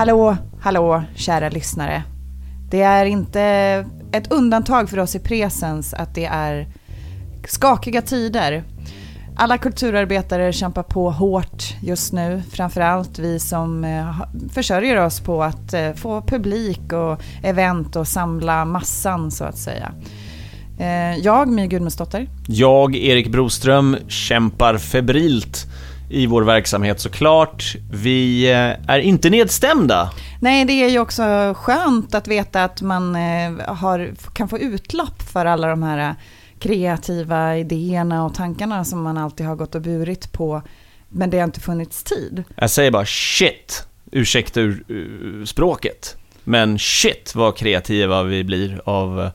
Hallå, hallå, kära lyssnare. Det är inte ett undantag för oss i presens att det är skakiga tider. Alla kulturarbetare kämpar på hårt just nu, framförallt vi som eh, försörjer oss på att eh, få publik och event och samla massan så att säga. Eh, jag, My Gudmundsdotter. Jag, Erik Broström, kämpar febrilt i vår verksamhet såklart. Vi är inte nedstämda. Nej, det är ju också skönt att veta att man har, kan få utlopp för alla de här kreativa idéerna och tankarna som man alltid har gått och burit på. Men det har inte funnits tid. Jag säger bara shit, ursäkta ur, ur språket. Men shit vad kreativa vi blir av,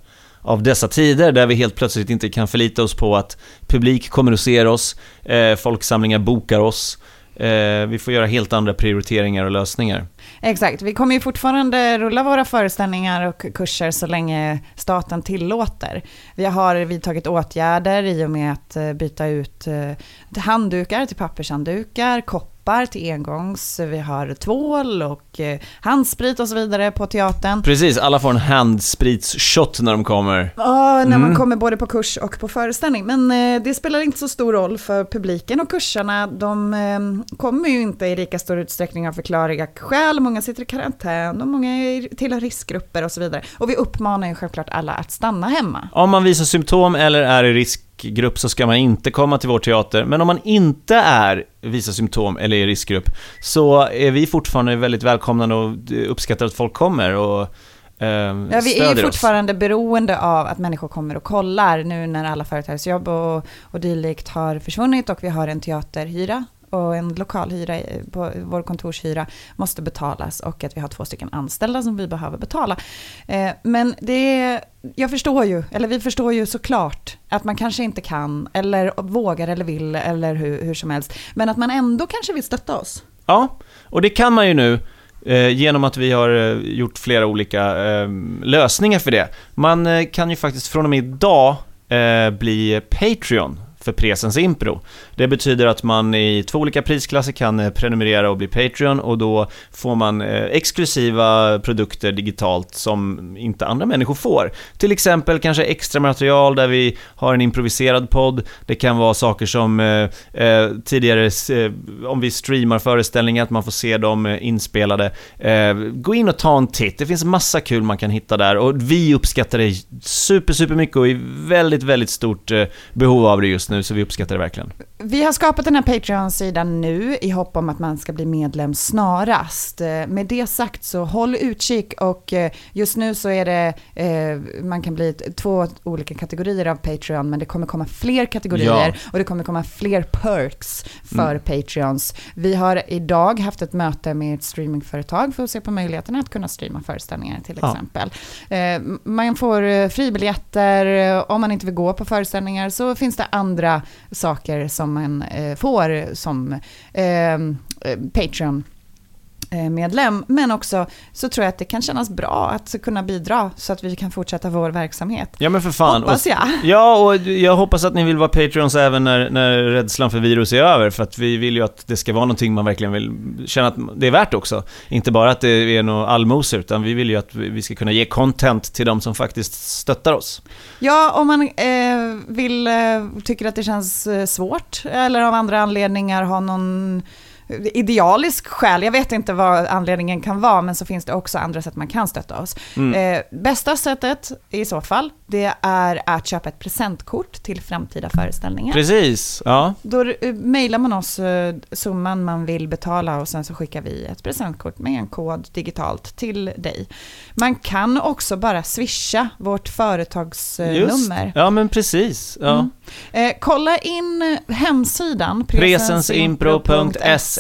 av dessa tider där vi helt plötsligt inte kan förlita oss på att publik kommer och ser oss, eh, folksamlingar bokar oss. Eh, vi får göra helt andra prioriteringar och lösningar. Exakt, vi kommer ju fortfarande rulla våra föreställningar och kurser så länge staten tillåter. Vi har vidtagit åtgärder i och med att eh, byta ut eh, handdukar till pappershanddukar, koppar till engångs, vi har tvål och eh, handsprit och så vidare på teatern. Precis, alla får en handspritsshot när de kommer. Ja, när mm. man kommer både på kurs och på föreställning. Men det spelar inte så stor roll för publiken och kursarna, de kommer ju inte i lika stor utsträckning av förklarliga skäl. Många sitter i karantän och många tillhör riskgrupper och så vidare. Och vi uppmanar ju självklart alla att stanna hemma. Om man visar symptom eller är i risk riskgrupp så ska man inte komma till vår teater. Men om man inte är visar symptom eller är i riskgrupp så är vi fortfarande väldigt välkomnande och uppskattar att folk kommer och eh, Ja, vi är ju fortfarande oss. beroende av att människor kommer och kollar nu när alla företagsjobb och, och dylikt har försvunnit och vi har en teaterhyra och en lokalhyra eh, på vår kontorshyra måste betalas och att vi har två stycken anställda som vi behöver betala. Eh, men det jag förstår ju, eller vi förstår ju såklart att man kanske inte kan eller vågar eller vill eller hur, hur som helst. Men att man ändå kanske vill stötta oss. Ja, och det kan man ju nu eh, genom att vi har gjort flera olika lösningar för det. Man kan ju faktiskt från och med idag bli Patreon för Presens Impro. Det betyder att man i två olika prisklasser kan eh, prenumerera och bli Patreon och då får man eh, exklusiva produkter digitalt som inte andra människor får. Till exempel kanske extra material där vi har en improviserad podd. Det kan vara saker som eh, eh tidigare, om vi streamar föreställningar, att man får se dem inspelade. Eh, gå in och ta en titt, det finns massa kul man kan hitta där och vi uppskattar det super, super mycket och är väldigt, väldigt stort behov av det just nu, så vi uppskattar det verkligen. Vi har skapat den här Patreon-sidan nu i hopp om att man ska bli medlem snarast. Eh, med det sagt så håll utkik och eh, just nu så är det, eh, man kan bli två olika kategorier av Patreon, men det kommer komma fler kategorier ja. och det kommer komma fler perks för mm. Patreons. Vi har idag haft ett möte med ett streamingföretag för att se på möjligheterna att kunna streama föreställningar till ja. exempel. Man får fribiljetter, om man inte vill gå på föreställningar så finns det andra saker som man eh, får som eh, eh, Patreon medlem. Men också så tror jag att det kan kännas bra att kunna bidra så att vi kan fortsätta vår verksamhet. Ja men för fan. Hoppas jag. ja, och jag hoppas att ni vill vara Patreons även när, när rädslan för virus är över. För att vi vill ju att det ska vara någonting man verkligen vill känna att det är värt också. Inte bara att det är några allmosor, utan vi vill ju att vi ska kunna ge content till de som faktiskt stöttar oss. Ja, om man eh, eh, vill, eh, tycker att det känns eh, svårt eller av andra anledningar har någon idealisk skäl, jag vet inte vad anledningen kan vara, men så finns det också andra sätt man kan stötta oss. Mm. Eh, bästa sättet i så fall, det är att köpa ett presentkort till framtida föreställningar. Precis, ja. Då eh, mejlar man oss eh, summan man vill betala och sen så skickar vi ett presentkort med en kod digitalt till dig. Man kan också bara swisha vårt företagsnummer. Ja, men precis. Ja. Mm. Eh, kolla in eh, hemsidan Presensimpro.se.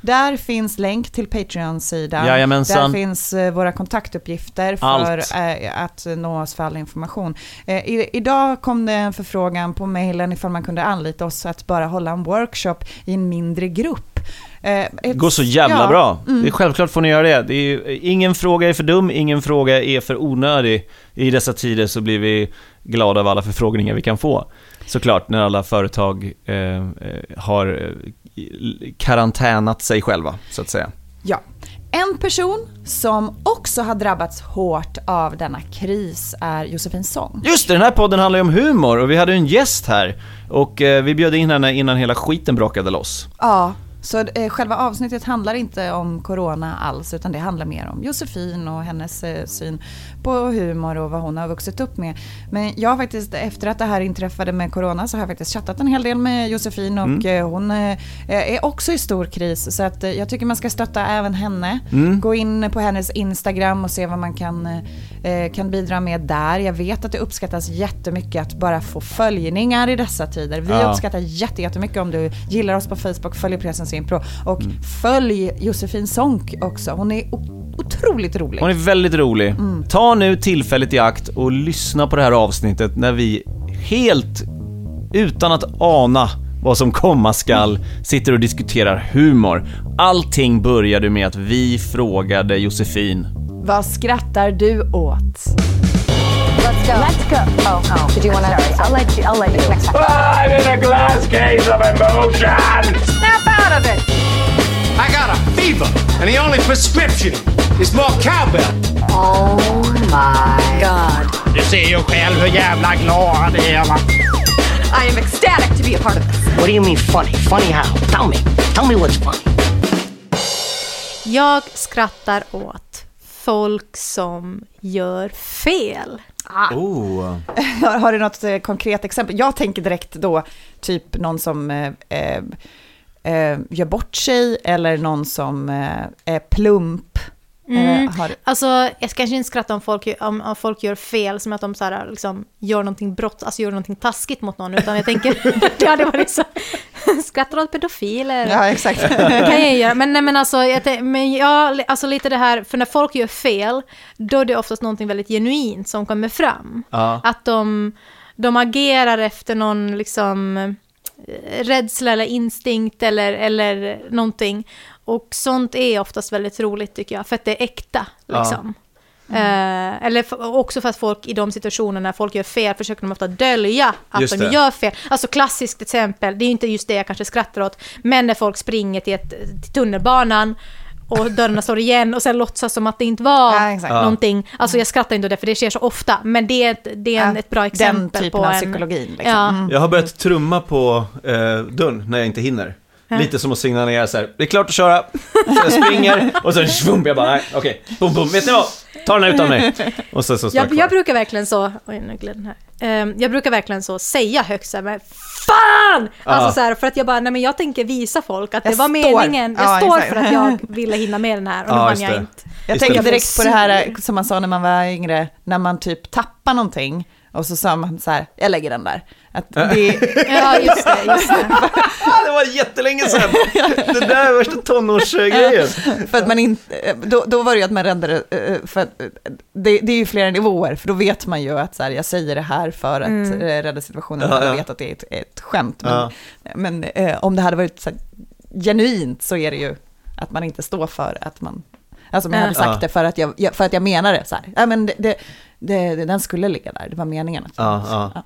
Där finns länk till Patreon-sidan. Jajamensan. Där finns eh, våra kontaktuppgifter för Allt. eh, att nå oss för all information. Eh, i, idag kom det en förfrågan på mejlen ifall man kunde anlita oss att bara hålla en workshop i en mindre grupp. Det går så jävla ja, bra. mm. Det är självklart får ni göra det. det är, ingen fråga är för dum, ingen fråga är för onödig. I dessa tider så blir vi glada av alla förfrågningar vi kan få. Såklart, när alla företag eh, har karantänat sig själva, så att säga. Ja. En person som också har drabbats hårt av denna kris är Josefin Sång. Just det, den här podden handlar ju om humor och vi hade en gäst här. Och eh, vi bjöd in henne innan hela skiten brakade loss. Ja, så eh, själva avsnittet handlar inte om corona alls, utan det handlar mer om Josefin och hennes eh, syn på humor och vad hon har vuxit upp med. Men jag har faktiskt, efter att det här inträffade med corona, så har jag faktiskt chattat en hel del med Josefin och eh, hon eh, är också i stor kris. Så att eh, jag tycker man ska stötta även henne. Gå in på hennes Instagram och se vad man kan, kan bidra med där. Jag vet att det uppskattas jättemycket att bara få följningar i dessa tider. Vi Ja. uppskattar jätte- jättemycket om du gillar oss på Facebook, följer Presens Impro och följ Josefin Sonck också. Hon är otroligt rolig. Hon är väldigt rolig. Ta nu tillfället i akt och lyssna på det här avsnittet när vi helt utan att ana vad som komma skall sitter och diskuterar humor. Allting började med att vi frågade Josefin Vad skrattar du åt? Let's go. Let's go. Oh, oh. Did you want to? I'll let you. I'll let you. Next time. I'm in a glass case of emotion. Snap out of it. I got a fever, and the only prescription is more cowbell. Oh my God. Du ser ju själv hur jävla glad det är va? I am ecstatic to be a part of this. What do you mean funny? Funny how? Tell me. Tell me what's funny. Jag skrattar åt folk som gör fel. Oh. Har, har du något eh, konkret exempel? Jag tänker direkt då typ någon som eh, eh, eh, gör bort sig eller någon som eh, är plump. Mm. Eh, har, Alltså, jag ska kanske inte skratta om folk, om, om folk gör fel, som att de så här, liksom, gör någonting brott, alltså gör någonting taskigt mot någon, utan jag tänker, det hade varit så, skrattar åt pedofiler. ja, exakt. Det kan jag göra, men, nej, men alltså, jag, men ja, alltså lite det här, för när folk gör fel, då är det oftast någonting väldigt genuint som kommer fram. Ja. Att de, de agerar efter någon liksom eh, rädsla eller instinkt eller, eller någonting. Och sånt är oftast väldigt roligt tycker jag, för att det är äkta. Ja. Liksom. Eh, eller också för att folk i de situationerna när folk gör fel försöker de ofta dölja att Just de det. gör fel. Alltså klassiskt exempel, det är ju inte just det jag kanske skrattar åt, men när folk springer till, ett, till tunnelbanan och dörrarna står igen och sen låtsas som att det inte var Ja, exakt. Någonting. Alltså jag skrattar inte åt det för det sker så ofta, men det är ett, det är en, Ja, ett bra den exempel typen på av en... psykologin, liksom. Ja. Mm. Jag har börjat trumma på eh, dörren när jag inte hinner. Lite som att signalera så här, det är klart att köra. Så jag springer och sen svump, jag bara, nej, okej, bom, bom, vet ni vad? Ta den här utan mig. Och så, så står jag Jag, brukar verkligen så, oj nu gled den här. Ehm, jag brukar verkligen så säga högt så här, men FAN! Alltså så här, för att jag bara, nej men jag tänker visa folk att Jag det var står. meningen. Jag Ja, står exakt. för att jag ville hinna med den här och Ja, nu hann jag det. inte. Jag Just tänker direkt på det här som man sa när man var yngre, när man typ tappar någonting och så sa man så här, jag lägger den där. Att det, Ja, just det, just det. Det var jättelänge sedan! Det där är värsta tonårsgrejen. för att man inte, då, då var det ju att man räddade, eh, för att, eh, det, det är ju flera nivåer, för då vet man ju att så här, jag säger det här för att Mm. eh, rädda situationen, Ja, och jag ja. vet att det är ett, ett skämt. Men, Ja. men eh, om det hade varit så här, genuint så är det ju att man inte står för att man, alltså om jag hade Ja. sagt det för att jag, för att jag menar det så här, ja men det, det, det, den skulle ligga där, det var meningen. Att, Ja, ja.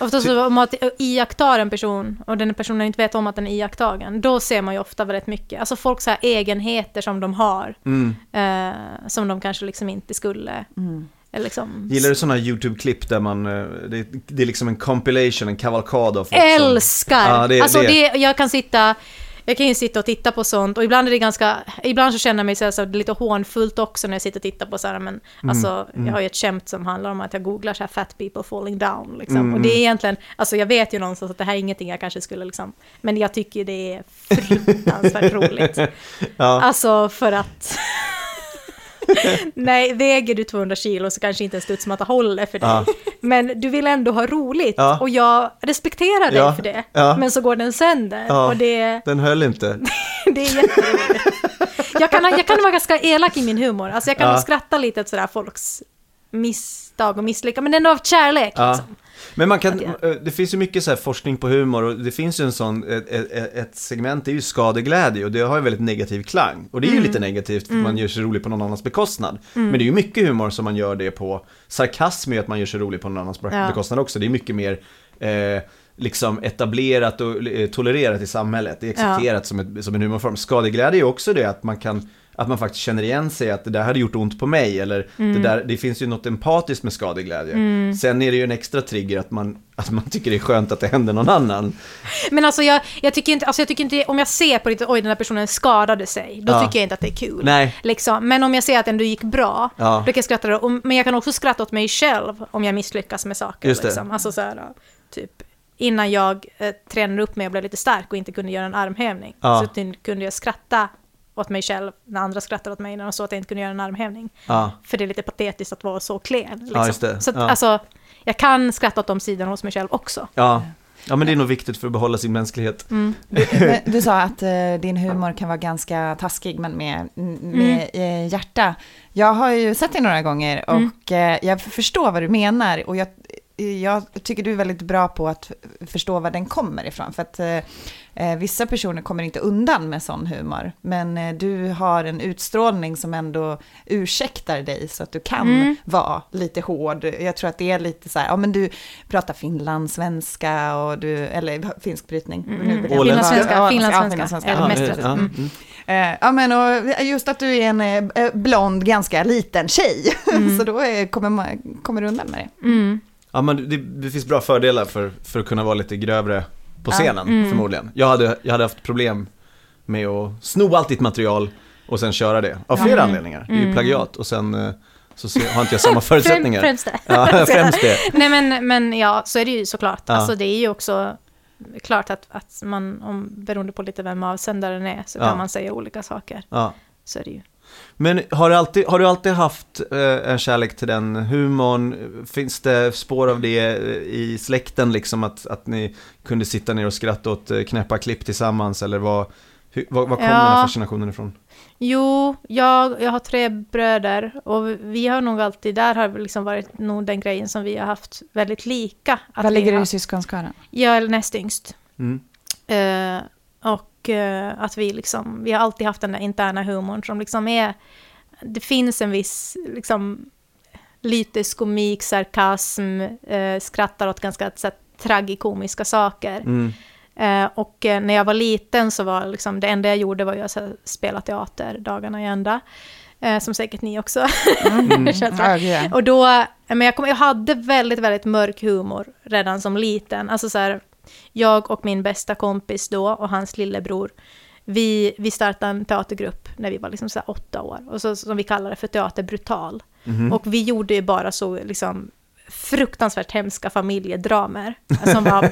Ofta så om man iakttar en person och den personen inte vet om att den är iakttagen, då ser man ju ofta väldigt mycket. Alltså folk så här egenheter som de har, Mm. eh, som de kanske liksom inte skulle Eller Liksom, Gillar du sådana YouTube-klipp där man, eh, det, det är liksom en compilation, en kavalkad av folk som... Älskar! Ja, det- alltså det- det, jag kan sitta, jag kan ju sitta och titta på sånt och ibland är det ganska, ibland så känner jag mig så här, så lite hånfullt också när jag sitter och tittar på så här, men Mm, alltså jag har ju ett skämt som handlar om att jag googlar så här fat people falling down liksom. Mm, Och det är egentligen, alltså jag vet ju någonstans att det här är ingenting jag kanske skulle liksom, men jag tycker ju det är fruktansvärt roligt. Ja. Alltså för att Nej, väger du 200 kilo så kanske inte en studsmatta håller för dig. Ja. Men du vill ändå ha roligt Ja. och jag respekterar dig Ja. för det. Men så går den sönder och det, Den höll inte. det är jätteroligt. Jag kan, jag kan vara ganska elak i min humor. Alltså jag kan skratta lite åt sådär folks misstag och misslyckanden, men ändå av kärlek. Ja. Liksom. Men man kan, eh, det finns ju mycket så här forskning på humor och det finns ju en sån, ett, ett, segment, det är ju skadeglädje och det har ju väldigt negativ klang. Och det är ju Mm. lite negativt för att man gör sig rolig på någon annans bekostnad. Men det är ju mycket humor som man gör det på. Sarkasm är ju att man gör sig rolig på någon annans Ja. bekostnad också. Det är mycket mer eh, liksom etablerat och eh, tolererat i samhället. Det är accepterat som, ett, som en humorform. Skadeglädje är ju också det att man kan att man faktiskt känner igen sig att det där hade gjort ont på mig eller det, där, det finns ju något empatiskt med skadeglädje. Sen är det ju en extra trigger att man, att man tycker det är skönt att det händer någon annan. Men alltså jag, jag, tycker inte, alltså jag tycker inte, om jag ser på lite, oj den här personen skadade sig, då Ja. tycker jag inte att det är kul. Nej. Liksom. Men om jag ser att det ändå gick bra, Ja. då kan jag skratta. Och, men jag kan också skratta åt mig själv om jag misslyckas med saker. Just det. Liksom. Alltså så här, typ innan jag eh, tränade upp mig och blev lite stark och inte kunde göra en armhävning, Ja. så kunde jag skratta åt mig själv när andra skrattade åt mig när de såg att jag inte kunde göra en armhävning. Ja. För det är lite patetiskt att vara så klen. Liksom. Ja, just det. Så att, alltså, jag kan skratta åt de sidorna hos mig själv också. Ja. ja, men det är nog viktigt för att behålla sin mänsklighet. Mm. Du, du sa att eh, din humor kan vara ganska taskig men med, med eh, hjärta. Jag har ju sett dig några gånger och eh, jag förstår vad du menar och jag, jag tycker du är väldigt bra på att förstå var den kommer ifrån. För att eh, eh, vissa personer kommer inte undan med sån humor. Men eh, du har en utstrålning som ändå ursäktar dig så att du kan vara lite hård. Jag tror att det är lite så här, ja men du pratar finlandssvenska och du, eller finsk brytning. Åländska. Finlandssvenska, Ja, finlandssvenska, ja, Ja, eh, Mm. mm. Eh, ja, men och just att du är en eh, blond, ganska liten tjej. så då är, kommer, man, kommer du undan med det. Mm. Ja, men det, det finns bra fördelar för, för att kunna vara lite grövre på Ja. scenen, Mm. förmodligen. Jag hade, jag hade haft problem med att sno allt ditt material och sen köra det. Av flera anledningar. Det är ju plagiat och sen eh, så har inte jag samma förutsättningar. Mm. Främst det. Ja, främst det. Nej men, men ja, så är det ju såklart. Ja. Alltså det är ju också klart att, att man, om, beroende på lite vem avsändaren är, så Ja. kan man säga olika saker. Ja. Så är det ju. Men har du alltid, har du alltid haft eh, en kärlek till den humorn? Finns det spår av det eh, i släkten, liksom att, att ni kunde sitta ner och skratta åt eh, knäppa klipp tillsammans? Eller vad, hur, vad, vad kom Ja. den här fascinationen ifrån? Jo, jag, jag har tre bröder och vi har nog alltid, där har liksom varit nog den grejen som vi har haft väldigt lika. Att Vad ligger du i syskonskaran? Jag är näst yngst. Mm. Och eh, att vi liksom, vi har alltid haft den där interna humorn som liksom är, det finns en viss liksom lytisk komik, sarkasm, eh, skrattar åt ganska så här, tragikomiska saker. Mm. Eh, och eh, när jag var liten så var liksom, det enda jag gjorde var att spela teater dagarna i ända. Eh, som säkert ni också gud, ja. Och då, eh, men jag, kom, jag hade väldigt, väldigt mörk humor redan som liten. Alltså så här, jag och min bästa kompis då och hans lillebror, vi, vi startade en teatergrupp när vi var liksom så åtta år, och så, som vi kallade för Teater Brutal. Och vi gjorde ju bara så liksom fruktansvärt hemska familjedramer som var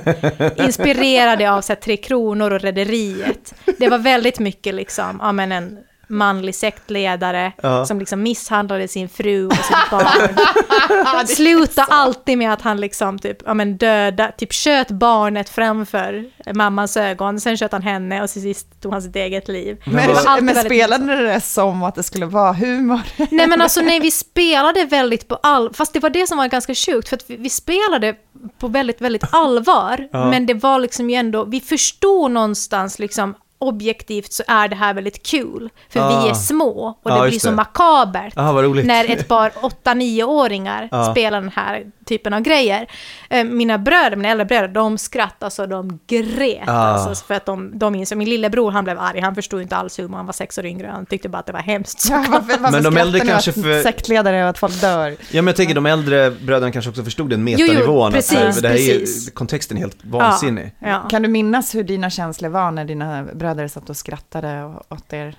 inspirerade av så här, Tre Kronor och Rederiet. Det var väldigt mycket liksom, ja men en manlig sektledare Ja. som liksom misshandlade sin fru och sitt barn. Sluta alltid med att han liksom typ, ja men döda, typ sköt barnet framför mammans ögon, sen sköt han henne och till sist tog han sitt eget liv. Men, Det var alltid men väldigt spelade du det som att det skulle vara humor? Nej men alltså nej, vi spelade väldigt på all... Fast det var det som var ganska sjukt, för att vi, vi spelade på väldigt, väldigt allvar. Men det var liksom ju ändå, vi förstod någonstans liksom objektivt så är det här väldigt kul. För Ah. vi är små och det Ja, blir så det. makabert. Ah. När ett par 8-9-åringar Ja. spelar den här typen av grejer. Eh, Mina bröder, mina äldre bröder, de skrattade så de grät. Ah. Alltså, för att de, de insåg, min lillebror han blev arg, han förstod inte alls humor, han var sex år yngre, han tyckte bara att det var hemskt. Ja, varför, varför Men de äldre kanske för- sektledare och att folk dör. Ja, men jag tänker de äldre bröderna kanske också förstod den metanivån. att, precis, eh, det här precis. Är, kontexten är helt vansinnig. Ja. Kan du minnas hur dina känslor var när dina bröder satt och skrattade åt er?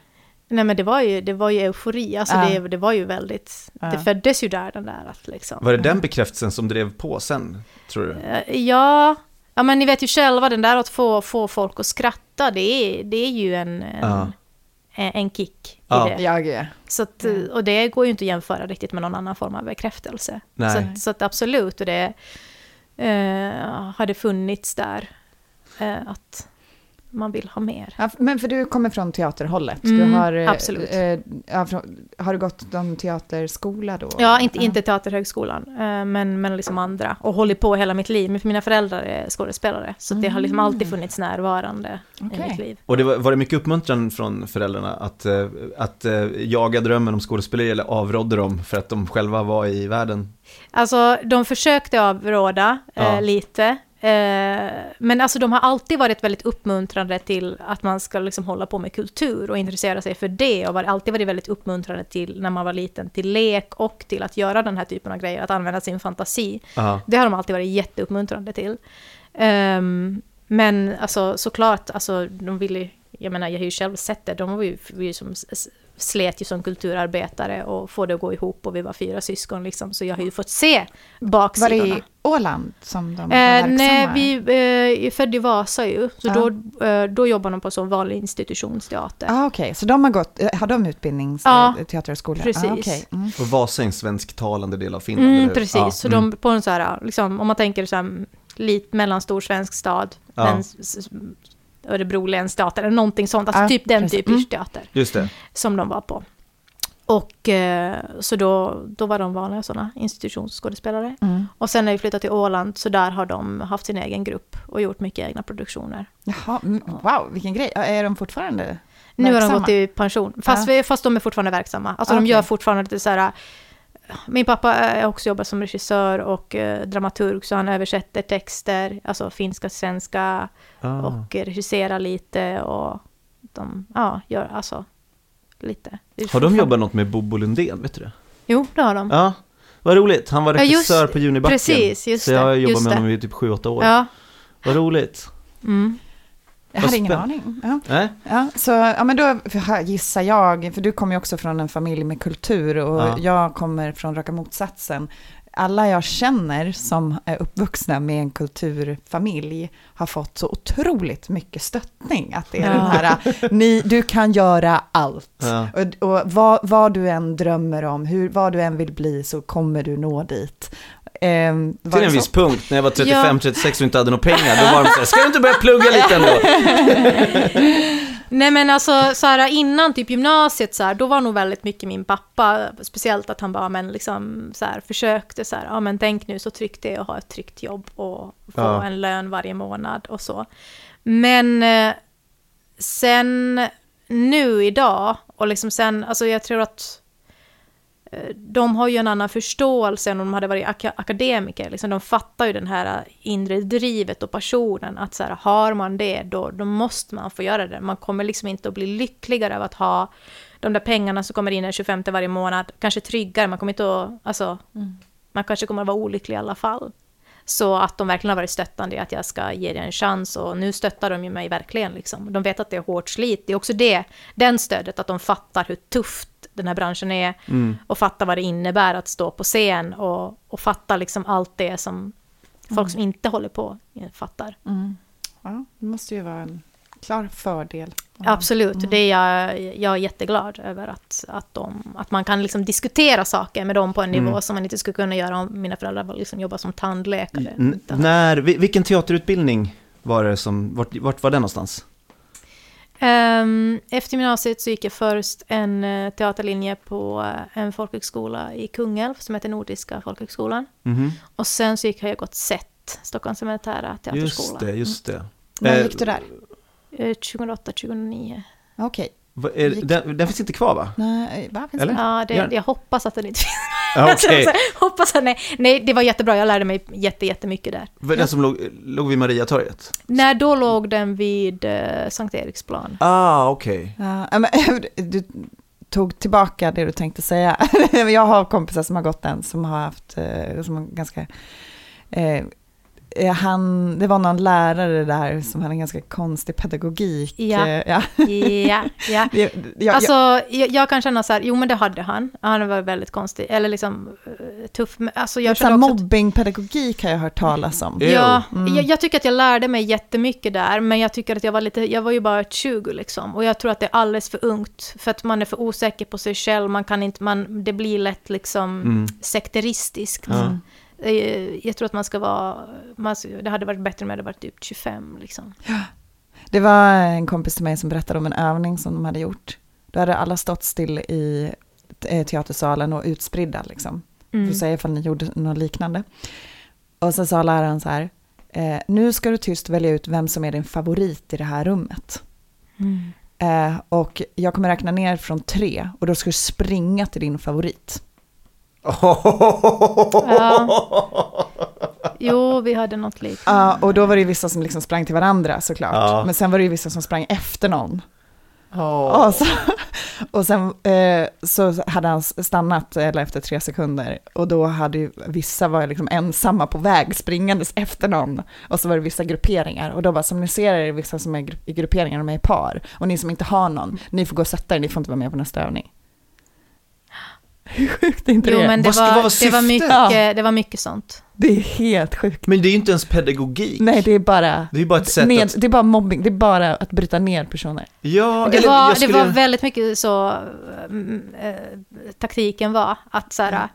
Nej men det var ju, det var ju eufori, alltså Ja. det, det var ju väldigt, Ja. det föddes ju där den där att liksom. Var det den bekräftelsen som drev på sen, tror du? Eh, Ja, ja men ni vet ju själva den där att få, få folk att skratta, det är, det är ju en, en, Ja. en, en kick i det. Jag. Så att, och det går ju inte att jämföra riktigt med någon annan form av bekräftelse. Nej. Så, att- så att absolut, och det eh, hade funnits där eh, att man vill ha mer. Ja, men för du kommer från teaterhållet. du Mm, har, eh, absolut. Eh, ja, har du gått någon teaterskola då? Ja, inte, inte Teaterhögskolan, eh, men, men liksom andra. Och hållit på hela mitt liv. Men för mina föräldrar är skådespelare, så det har liksom alltid funnits närvarande i Okej. mitt liv. Och det var, var det mycket uppmuntran från föräldrarna att, eh, att jaga drömmen om skådespeleri eller avrådde dem för att de själva var i världen? Alltså, de försökte avråda eh, Ja. lite. Eh, men alltså de har alltid varit väldigt uppmuntrande till att man ska liksom hålla på med kultur och intressera sig för det. Och var alltid varit väldigt uppmuntrande till, när man var liten, till lek och till att göra den här typen av grejer, att använda sin fantasi. Ja. Det har de alltid varit jätteuppmuntrande till. Ehm, men alltså såklart, alltså de ville, jag menar jag har ju själv sett det, de var ju, vi ju som, slet ju som kulturarbetare och få det att gå ihop och vi var fyra syskon liksom, så jag har ju fått se Var det baksidorna. i Åland som de var Eh, nej, vi eh, är födda i Vasa ju, så Ja. då, eh, då jobbar de på sån vanlig institutionsteater. Ah, Okej, så de har gått, eh, har de utbildnings Ja, eh, teaterskola? precis. Ah, okej. mm. Och Vasa är en svensktalande del av Finland, Mm, precis, Ja, så mm. de på en så här, liksom, om man tänker så här, lite mellanstor svensk stad, Ja. men Örebro läns teater eller någonting sånt, alltså Ja, typ den precis. typen av Mm. teater Just det. som de var på. Och eh, så då, då var de vanliga sådana institutionsskådespelare. Mm. Och sen när vi flyttade till Åland så där har de haft sin egen grupp och gjort mycket egna produktioner. Jaha, wow, vilken grej. Är de fortfarande Nu har de verksamma? gått i pension, fast, Ja. fast de är fortfarande verksamma. Alltså Ah, de okej. gör fortfarande lite så här... Min pappa har också jobbat som regissör och eh, dramaturg, så han översätter texter, alltså finska till svenska, Ah. och eh, regisserar lite och de, ja, gör alltså lite. Har de jobbat något med Bobo Lundén, vet du det? Jo, det har de. Ja, vad roligt. Han var Ja, just- regissör på Junibacken. precis, just så jag har jobbat med det. honom i typ 7-8 år. Ja. Vad roligt. Mm. Jag hade ingen aning. Ja. Nej? Ja, så, ja, men då gissar jag, för du kommer ju också från en familj med kultur och Ja. jag kommer från raka motsatsen. Alla jag känner som är uppvuxna med en kulturfamilj har fått så otroligt mycket stöttning. Att det är Ja. den här, ni, du kan göra allt. Ja. Och, och vad, vad du än drömmer om, hur, vad du än vill bli så kommer du nå dit. Var Till en så? viss punkt, när jag var Ja. 35-36 och inte hade några pengar, då var de såhär, ska du inte börja plugga lite ändå? Nej men alltså så här, innan typ gymnasiet så här, då var nog väldigt mycket min pappa, speciellt att han bara men liksom så här, försökte så här, ja men tänk nu så tryggt det är att ha ett tryggt jobb och få Ja. en lön varje månad och så. Men eh, sen nu idag och liksom sen, alltså jag tror att eh, de har ju en annan förståelse än om de hade varit aka- akademiker. Liksom, de fattar ju den här eh, inre drivet och passionen. Att så här, har man det, då, då måste man få göra det. Man kommer liksom inte att bli lyckligare av att ha de där pengarna som kommer in den 25 varje månad. Kanske tryggare, man kommer inte att... Alltså, Man kanske kommer att vara olycklig i alla fall. Så att de verkligen har varit stöttande i att jag ska ge det en chans. Och nu stöttar de ju mig verkligen. Liksom. De vet att det är hårt slit. Det är också det, den stödet, att de fattar hur tufft den här branschen är. Och fattar vad det innebär att stå på scen. Och, och fattar liksom allt det som folk som inte håller på fattar. Ja, det måste ju vara en klar fördel. Absolut, det är jag, jag är jätteglad över att, att, de, att man kan liksom diskutera saker med dem på en nivå som man inte skulle kunna göra om mina föräldrar var liksom jobbar som tandläkare. N- när, vi- vilken teaterutbildning var det som, vart, vart var den någonstans? Ehm, efter gymnasiet så gick jag först en eh, teaterlinje på eh, en folkhögskola i Kungälv som heter Nordiska folkhögskolan. Mhm. Och sen så gick, har jag gått SET, Stockholms militära teaterskola. Just det, just det. När Eh, gick du där? Eh, 2008, 2009. Okej. Va- är- Den, den finns inte kvar va? Nej, va? Finns Eller? Ja, det, jag hoppas att den inte finns. Ja, okej. Alltså, hoppas att nej. Nej, det var jättebra. Jag lärde mig jätte, jättemycket där. Var Den som låg, låg vid Mariatorget? När då låg den vid eh, Sankt Eriksplan. Ah, okej. Ja, ja, men, du tog tillbaka det du tänkte säga. Jag har kompisar som har gått den, som har haft, eh, som har ganska... Eh, han, det var någon lärare där som hade en ganska konstig pedagogik. Ja. eh, ja. Ja, ja. Jag- Alltså, jag, jag kan känna så här, jo men det hade han. Han var väldigt konstig, eller liksom eh, tuff. Alltså, jag att- mobbingpedagogik har jag hört talas om. Ew. Ja, Mm. jag, jag tycker att jag lärde mig jättemycket där, men jag tycker att jag var lite, jag var ju bara 20 liksom, och jag tror att det är alldeles för ungt, för att man är för osäker på sig själv, man kan inte, man, det blir lätt liksom Mm. sekteristiskt. Ja. Eh, Jag tror att man ska vara, man, det hade varit bättre om jag hade varit typ 25 liksom. Det var en kompis till mig som berättade om en övning som de hade gjort. Då hade alla stått still i eh, teatersalen och utspridda liksom. Mm. Får säga ifall ni gjorde något liknande. Och så sa läraren så här, eh, nu ska du tyst välja ut vem som är din favorit i det här rummet. Mm. Eh, och jag kommer räkna ner från tre och då ska du springa till din favorit. Ja. Jo, vi hade något liknande. Ja, och då var det ju vissa som liksom sprang till varandra såklart. Ja. Men sen var det ju vissa som sprang efter någon. Åh. Och, så, och sen eh, så hade han stannat eller efter tre sekunder och då hade ju vissa var liksom ensamma på väg springandes efter någon och så var det vissa grupperingar och då bara som ni ser är det vissa som är i grupperingar de är i par och ni som inte har någon, ni får gå och sätta er, ni får inte vara med på nästa övning. Hur sjukt är inte Jo, det? men det Vad var, vad det, var mycket, det var mycket sånt. Det är helt sjukt. Men det är ju inte ens pedagogik. Nej, det är bara, Det är bara ett sätt ned, att... det är bara mobbing, det är bara att bryta ner personer. Ja, Det eller var, skulle... det var väldigt mycket så mm, eh, taktiken var, att så här,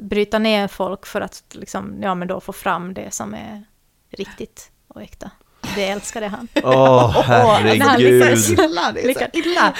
bryta ner folk för att liksom, ja, men då få fram det som är riktigt och äkta. Det älskade han. Åh, herregud. Snälla, det är så illa.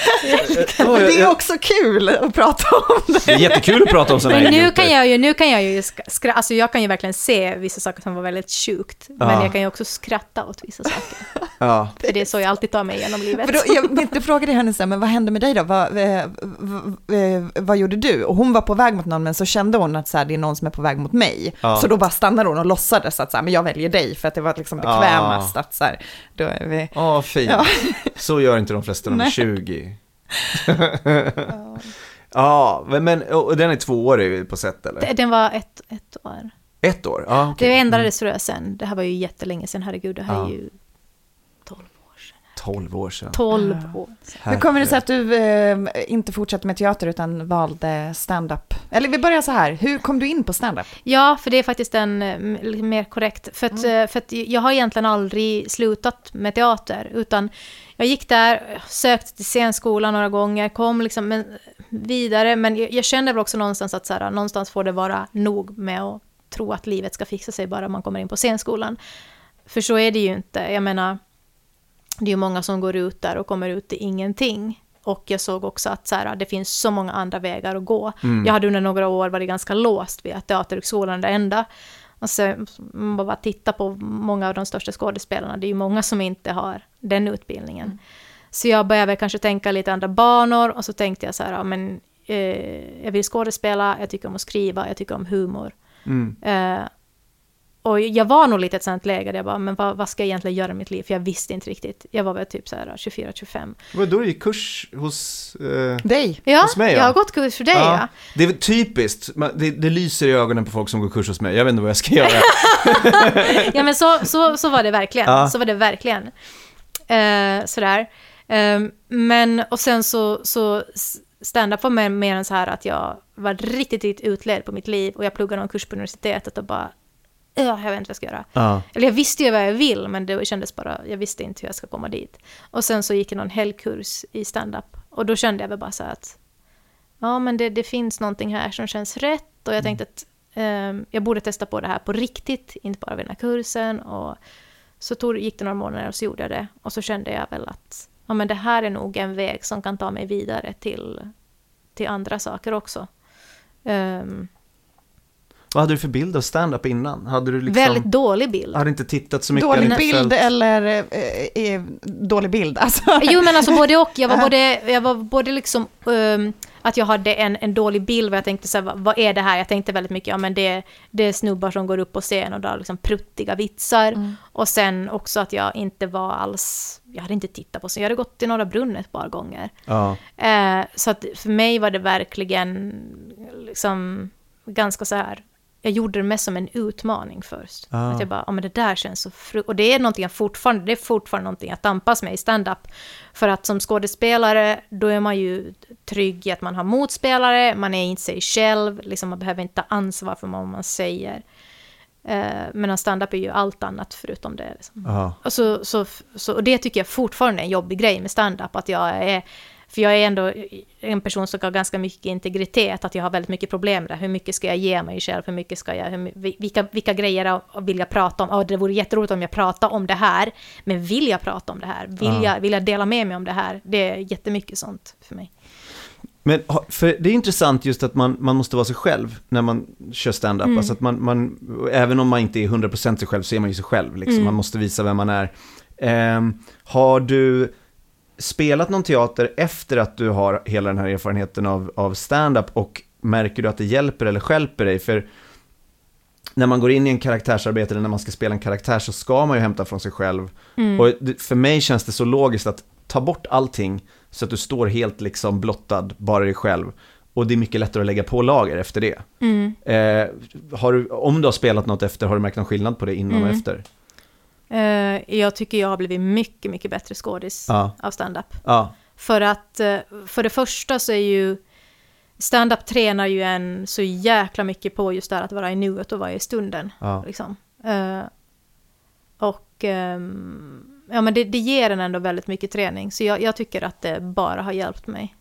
Åh, Men det jag- är jag- också kul att prata om det. Det är jättekul att prata om sådana här Men nu kan jag ju, nu kan jag ju skra, alltså jag kan ju verkligen se vissa saker som var väldigt sjukt, men Ja. jag kan ju också skratta åt vissa saker. Ja. För det är så jag alltid tar mig igenom livet. För då, jag inte frågade henne sen, men vad hände med dig då? Vad, eh, v- v- vad gjorde du? Och hon var på väg mot någon, men så kände hon att så här, det är någon som är på väg mot mig. Ja. Så då bara stannade hon och låtsades att så här, men jag väljer dig, för att det var liksom bekvämast att här, då är vi... Åh, fint. Ja. Så gör inte de flesta när de är Nej. 20. Ja, men, men och den är tvåårig på set eller? Den var ett, ett år. Ett år? Ja, okej. Det ändrades tror jag sen. Det här var ju jättelänge sen, herregud. Det här Ja. är ju 12 år sedan. 12 år sedan. 12 år sedan. Hur kommer det sig att du eh, inte fortsatte med teater utan valde stand-up? Eller vi börjar så här, hur kom du in på stand-up? Ja, för det är faktiskt en eh, mer korrekt. För att, Mm. eh, för att jag har egentligen aldrig slutat med teater, utan jag gick där, sökte till scenskolan några gånger, kom liksom men, vidare, men jag, jag kände väl också någonstans att så här, någonstans får det vara nog med att tro att livet ska fixa sig bara man kommer in på scenskolan. För så är det ju inte. Jag menar, det är ju många som går ut där och kommer ut till ingenting. Och jag såg också att så här, det finns så många andra vägar att gå. Jag hade under några år varit ganska låst vid att Teaterhögskolan är det enda. Och så man bara titta på många av de största skådespelarna, det är ju många som inte har den utbildningen. Så jag började väl kanske tänka lite andra banor och så tänkte jag så här, ja, men eh, jag vill skådespela, jag tycker om att skriva, jag tycker om humor. Mm. Eh, och jag var nog lite i ett sånt läge där jag bara, men vad, vad ska jag egentligen göra i mitt liv? För jag visste inte riktigt. Jag var väl typ så här 24-25. Vad då gick kurs hos... Eh... Dig? Ja, Hos mig, ja. jag har gått kurs för dig ja. Det är väl typiskt, det, det lyser i ögonen på folk som går kurs hos mig. Jag vet inte vad jag ska göra. Ja men så, så, så var det verkligen. Ja. Så var det verkligen. Eh, sådär. Eh, men och sen så, så stand-up var mer, mer än så här att jag var riktigt, riktigt utled på mitt liv och jag pluggade någon kurs på universitetet och bara "Ugh, jag vet inte vad jag ska göra. ja. Eller jag visste ju vad jag vill, men det kändes bara, jag visste inte hur jag ska komma dit. Och sen så gick jag någon helgkurs i stand-up. Och då kände jag väl bara så att, ja men det, det finns någonting här som känns rätt. Och jag tänkte att ehm, jag borde testa på det här på riktigt, inte bara vid den här kursen. Och så tog, gick det några månader och så gjorde jag det. Och så kände jag väl att, ja men det här är nog en väg som kan ta mig vidare till, till andra saker också. Ehm, Vad hade du för bild av stand-up innan? Hade du liksom... Väldigt dålig bild. Hade inte tittat så mycket? Dålig bild följt- eller eh, eh, dålig bild? Alltså. Jo men alltså både och. Jag var både, jag var både liksom ehm, att jag hade en, en dålig bild vad jag tänkte så här, vad, vad är det här? Jag tänkte väldigt mycket, ja men det, det är snubbar som går upp på scen och drar liksom pruttiga vitsar. Och sen också att jag inte var alls, jag hade inte tittat på scen, jag hade gått till Norra Brunn ett par gånger. Ja. Eh, så att för mig var det verkligen liksom ganska så här, jag gjorde det mest som en utmaning först. Ah. Att jag bara, ja men det där känns så fru-. Och det är någonting jag fortfarande, det är fortfarande någonting jag tampas med i stand-up. För att som skådespelare, då är man ju trygg i att man har motspelare, man är inte sig själv, liksom man behöver inte ta ansvar för vad man säger. Eh, medan stand-up är ju allt annat förutom det. Liksom. Ja. Och, så, så, så, och det tycker jag fortfarande är en jobbig grej med stand-up, att jag är... För jag är ändå en person som har ganska mycket integritet, att jag har väldigt mycket problem med det. Hur mycket ska jag ge mig själv? Hur mycket ska jag... Hur, vilka, vilka grejer vill jag prata om? Oh, det vore jätteroligt om jag pratade om det här, men vill jag prata om det här? Vill, Ja. jag, vill jag dela med mig om det här? Det är jättemycket sånt för mig. Men för det är intressant just att man, man måste vara sig själv när man kör stand-up. Mm. Alltså att man, man, även om man inte är 100% sig själv så är man ju sig själv. Liksom. Mm. Man måste visa vem man är. Ehm, har du spelat någon teater efter att du har hela den här erfarenheten av, av stand-up och märker du att det hjälper eller stjälper dig? För när man går in i en karaktärsarbete eller när man ska spela en karaktär så ska man ju hämta från sig själv. Mm. Och för mig känns det så logiskt att ta bort allting så att du står helt liksom blottad, bara dig själv. Och det är mycket lättare att lägga på lager efter det. Mm. Eh, har du, om du har spelat något efter, har du märkt någon skillnad på det innan och Mm. efter? Eh, jag tycker jag har blivit mycket, mycket bättre skådis Ja. av stand-up. Ja, För att, eh, för det första så är ju stand-up tränar ju en så jäkla mycket på just det här att vara i nuet och vara i stunden. ja. Liksom. Eh, och ehm, ja, men det, det ger en ändå väldigt mycket träning. Så jag, jag tycker att det bara har hjälpt mig.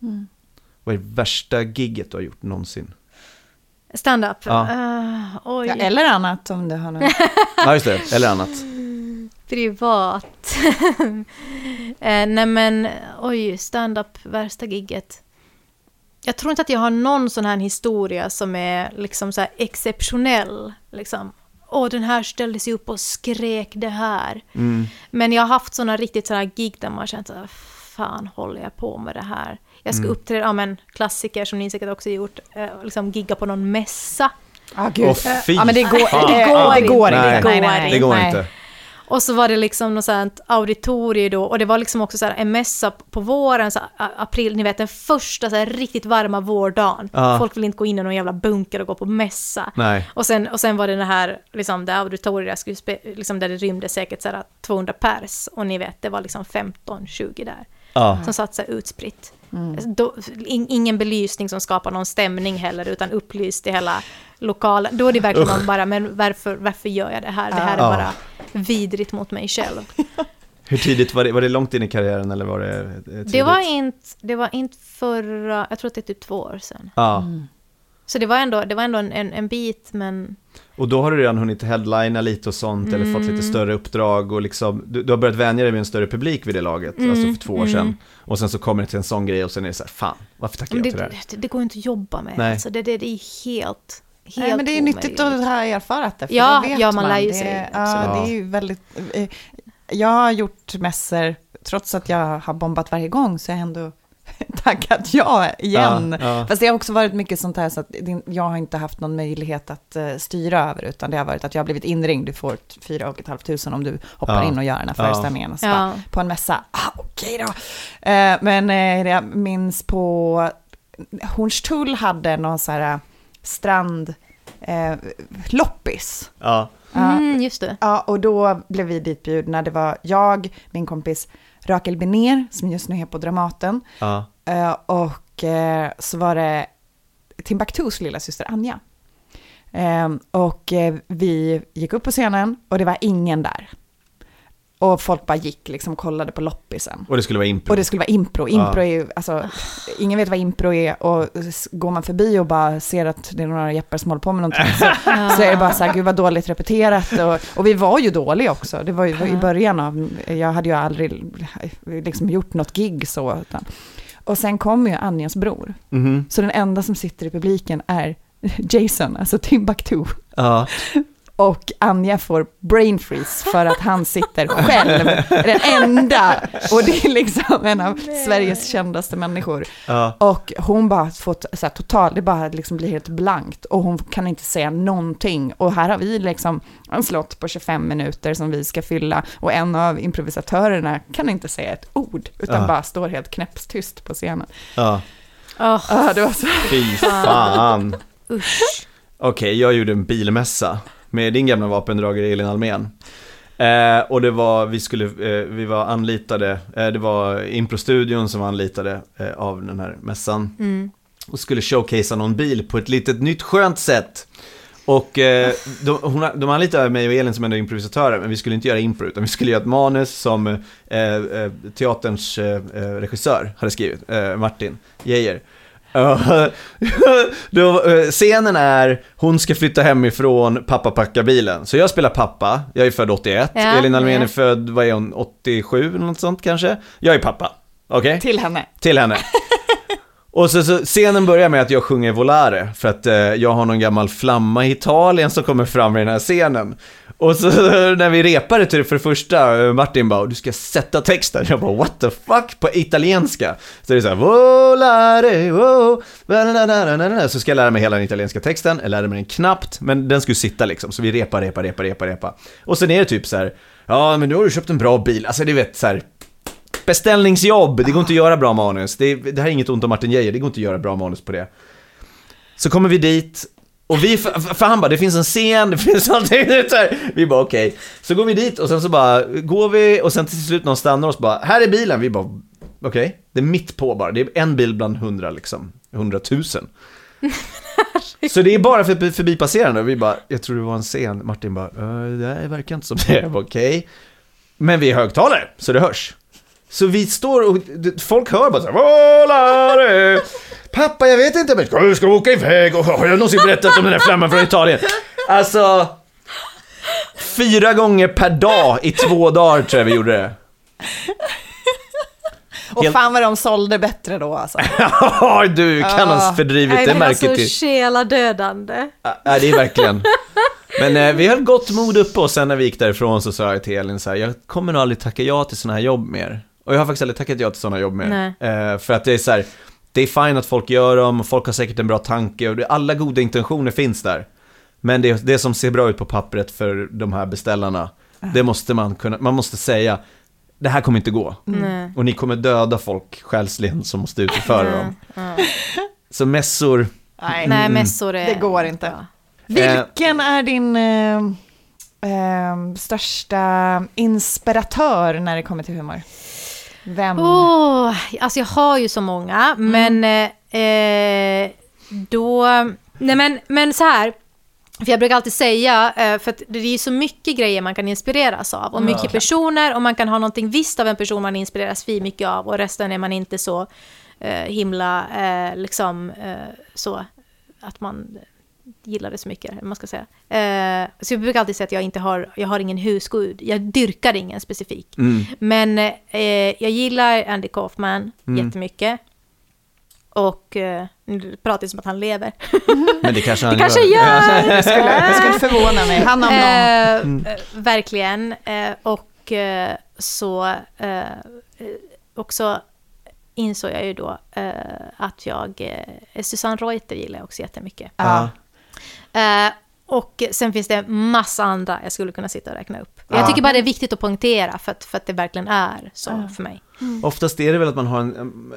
Vad är det värsta gigget du har gjort någonsin? Stand-up? Ja. oj. Ja, eller annat om du har något. Ja, just det. Eller annat. Privat. eh, nej men, oj, stand-up, värsta gigget. Jag tror inte att jag har någon sån här historia som är liksom så här exceptionell. Liksom. Åh, den här ställde sig upp och skrek det här. Mm. Men jag har haft såna riktigt såna här gig där man känt så här, fan håller jag på med det här? Jag ska Mm. uppträda, ja men klassiker som ni säkert också gjort, eh, liksom gigga på någon mässa. Ah, gud. Åh, fy ja, men det går, fan. Det går det inte. går Nej. inte. Nej, nej, nej. Det går nej. inte. Och så var det liksom något sånt auditorium då, och det var liksom också så här en mässa på våren, så april, ni vet den första så här riktigt varma vårdagen. Ja. Folk vill inte gå in i någon jävla bunker och gå på mässa. Nej. Och sen, och sen var det det här, liksom det skulle spe, liksom där det rymde säkert så här 200 pers, och ni vet, det var liksom 15-20 där. Ja. Som satt så här utspritt. Då, in, ingen belysning som skapar någon stämning heller, utan upplyst i hela lokalen. Då är det verkligen man bara, men varför, varför gör jag det här? Det här är Ja. bara vidrigt mot mig själv. Hur tidigt var det? Var det långt in i karriären eller var det eh, tidigt? Det var inte, det var inte förra, jag tror att det är typ två år sedan. Ja. Så det var ändå, det var ändå en, en, en bit, men Och då har du redan hunnit headlina lite och sånt eller fått Mm. lite större uppdrag och liksom, du, du har börjat vänja dig vid en större publik vid det laget, Mm, alltså för två år sedan. mm. Och sen så kommer det till en sån grej och sen är det så här, fan, varför tackar jag det, till det här? det, det går inte att jobba med. Nej. Alltså det, det, det är helt, helt Nej, men det är nyttigt omöjligt. att ha erfarat det. För Ja, det vet ja, man lär ju Det- sig, Ja, absolut. det är ju väldigt... eh, Jag har gjort mässor, trots att jag har bombat varje gång, så har jag ändå tackat ja igen. Ja, ja. Fast det har också varit mycket sånt här så att jag har inte haft någon möjlighet att eh, styra över, utan det har varit att jag har blivit inringd, du får ett fyra och ett halvt tusen om du hoppar Ja. in och gör den här föreställningen. Så Ja. bara, På en mässa, ah, okej då. Eh, men eh, jag minns på Hornstull hade någon så här strand eh, loppis. Mm, just det. Ja, och då blev vi ditbjudna. Det var jag, min kompis Rakel Benér, som just nu är på Dramaten, ja, eh, och eh, så var det Timbuktus lilla syster Anja. Eh, Och vi gick upp på scenen och det var ingen där. Och folk bara gick liksom och kollade på loppisen. och det skulle vara impro. Och det skulle vara impro. Impro Ja. är ju, alltså, ingen vet vad impro är och går man förbi och bara ser att det är några jeppar som håller på med någonting så, så är det bara så här, gud vad dåligt repeterat. Och, och vi var ju dåliga också. Det var ju i början av, jag hade ju aldrig liksom gjort något gig så. Utan. Och sen kommer ju Anjas bror. Mhm. Så den enda som sitter i publiken är Jason, alltså Timbuktu. Ja. Och Anja får brain freeze för att han sitter själv, den enda, och det är liksom en av Sveriges kändaste människor. Ja. Och hon bara fått så här, total, det bara liksom blir helt blankt och hon kan inte säga någonting. Och här har vi liksom en slott på 25 minuter som vi ska fylla och en av improvisatörerna kan inte säga ett ord utan Ja. bara står helt knäppstyst på scenen. ja. Åh, Ah, det var så... Fy fan. Okej, jag gjorde en bilmässa med din gamla vapendragare Elin Almen. Eh, och det var, vi skulle, eh, vi var anlitade, eh, det var Improstudion som var anlitade eh, av den här mässan. Mm. Och skulle showcasea någon bil på ett litet nytt skönt sätt. Och eh, de, hon, de anlitade mig och Elin som ändå improvisatörer, men vi skulle inte göra impro, utan vi skulle göra ett manus som eh, eh, teaterns eh, eh, regissör hade skrivit, Martin Geijer. Då, eh, scenen är, hon ska flytta hemifrån, pappa packar bilen. Så jag spelar pappa, jag är född 81, Ja, Elin Almen ja. är född, vad är hon, 87 eller något sånt kanske? Jag är pappa, okej? Till henne. till henne. Och så, så scenen börjar med att jag sjunger Volare, för att eh, jag har någon gammal flamma i Italien som kommer fram i den här scenen. Och så när vi repade till det för det första, eh, Martin bara, du ska sätta texten. Jag bara, what the fuck, på italienska. Så det är så här, Volare, oh, så ska jag lära mig hela den italienska texten, jag lärde mig den knappt, men den skulle sitta liksom. Så vi repar, repar, repar, repar, repar. Och sen är det typ så här, ja men nu har du köpt en bra bil, alltså du vet så här, Beställningsjobb, det går inte att göra bra manus. Det, det här är inget ont om Martin Geijer, det går inte att göra bra manus på det. Så kommer vi dit, och vi, för, för han bara, det finns en scen, det finns allting, så här. Vi bara okej. Så går vi dit och sen så bara, går vi och sen till slut någon stannar oss bara, här är bilen. Vi bara, okej. Det är mitt på bara, det är en bil bland hundra liksom, hundratusen. Så det är bara för förbipasserande och vi bara, jag tror det var en scen. Martin bara, "Eh, det här verkar inte som det. Jag bara, okej. Men vi är högtalare, så det hörs. Så vi står och folk hör bara så här. Pappa, jag vet inte, men ska du ska åka iväg och har jag någonsin berättat om den här flamman från Italien? Alltså, fyra gånger per dag i två dagar tror jag vi gjorde det. Och Helt- fan vad de sålde bättre då alltså. Ja, du kan ha fördrivit Nej, det det är märket så till. själadödande. Ja, det är verkligen. Men eh, vi höll gott mod uppe och sen när vi gick därifrån så sa jag till Elin så här, jag kommer nog aldrig tacka ja till sådana här jobb mer. Och jag har faktiskt aldrig tackat ja till sådana jobb mer. Nej. Eh, för att det är så här, det är fine att folk gör dem folk har säkert en bra tanke och det, alla goda intentioner finns där. Men det, det som ser bra ut på pappret för de här beställarna, det måste man kunna, man måste säga, det här kommer inte gå. Nej. Och ni kommer döda folk själsligen som måste utföra dem. Så mässor, Nej, Nej, mässor är... det går inte. Ja. Vilken är din eh, eh, största inspiratör när det kommer till humor? Vem? Åh, alltså jag har ju så många, men eh, då... Nej men, men så här. För jag brukar alltid säga, eh, för det är ju så mycket grejer man kan inspireras av. Och mycket personer, och man kan ha någonting visst av en person man inspireras för mycket av. Och resten är man inte så eh, himla, eh, liksom, eh, så att man gillar det så mycket, man ska säga. Eh, så jag brukar alltid säga att jag inte har, jag har ingen husgud. Jag dyrkar ingen specifik. Men eh, jag gillar Andy Kaufman jättemycket. Och eh, nu pratar jag som att han lever. men det kanske han Det kanske gör. gör! Jag skulle, jag skulle förvåna mig. Han om någon. Eh, eh, Verkligen. Eh, och eh, så också insåg jag ju då eh, att jag, eh, Susanne Reuter gillar jag också jättemycket. Ja. Eh, och sen finns det massa andra jag skulle kunna sitta och räkna upp. Jag Ja. tycker bara det är viktigt att poängtera för att, för att det verkligen är så för mig. Oftast är det väl att man har en, em,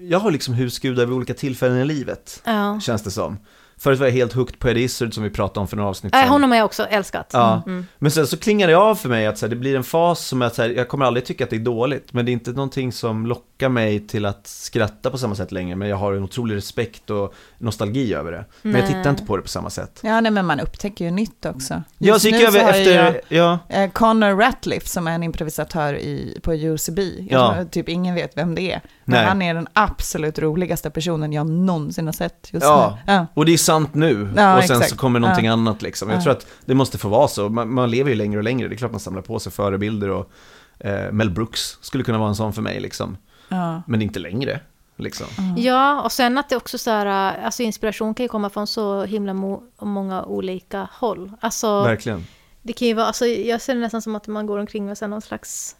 jag har liksom husgudar vid olika tillfällen i livet, Ja. känns det som. Förut var jag helt hooked på Eddie Izzard som vi pratade om för några avsnitt Äh, sedan. honom har jag också älskat. Ja, Mm. men sen så klingar det av för mig att så här, det blir en fas som att så här, jag kommer aldrig tycka att det är dåligt, men det är inte någonting som lockar mig till att skratta på samma sätt längre, men jag har en otrolig respekt och nostalgi över det. Men jag Nej. tittar inte på det på samma sätt. Ja, nej, men man upptäcker ju nytt också. Jag Just så gick nu över efter, ja, jag, eh, Connor Ratliff som är en improvisatör i, på UCB. Jag Ja. tror typ ingen vet vem det är. Men Nej. han är den absolut roligaste personen jag någonsin har sett just Ja. nu. Ja. och det är sant nu, Ja, och sen exakt. så kommer någonting Ja. annat liksom. Jag Ja. tror att det måste få vara så, man, man lever ju längre och längre, det är klart man samlar på sig förebilder och eh, Mel Brooks skulle kunna vara en sån för mig liksom. Ja. Men inte längre. liksom. Ja, och sen att det också så här, alltså inspiration kan ju komma från så himla mo- många olika håll. Alltså, Verkligen. det kan ju vara, alltså jag ser det nästan som att man går omkring med någon slags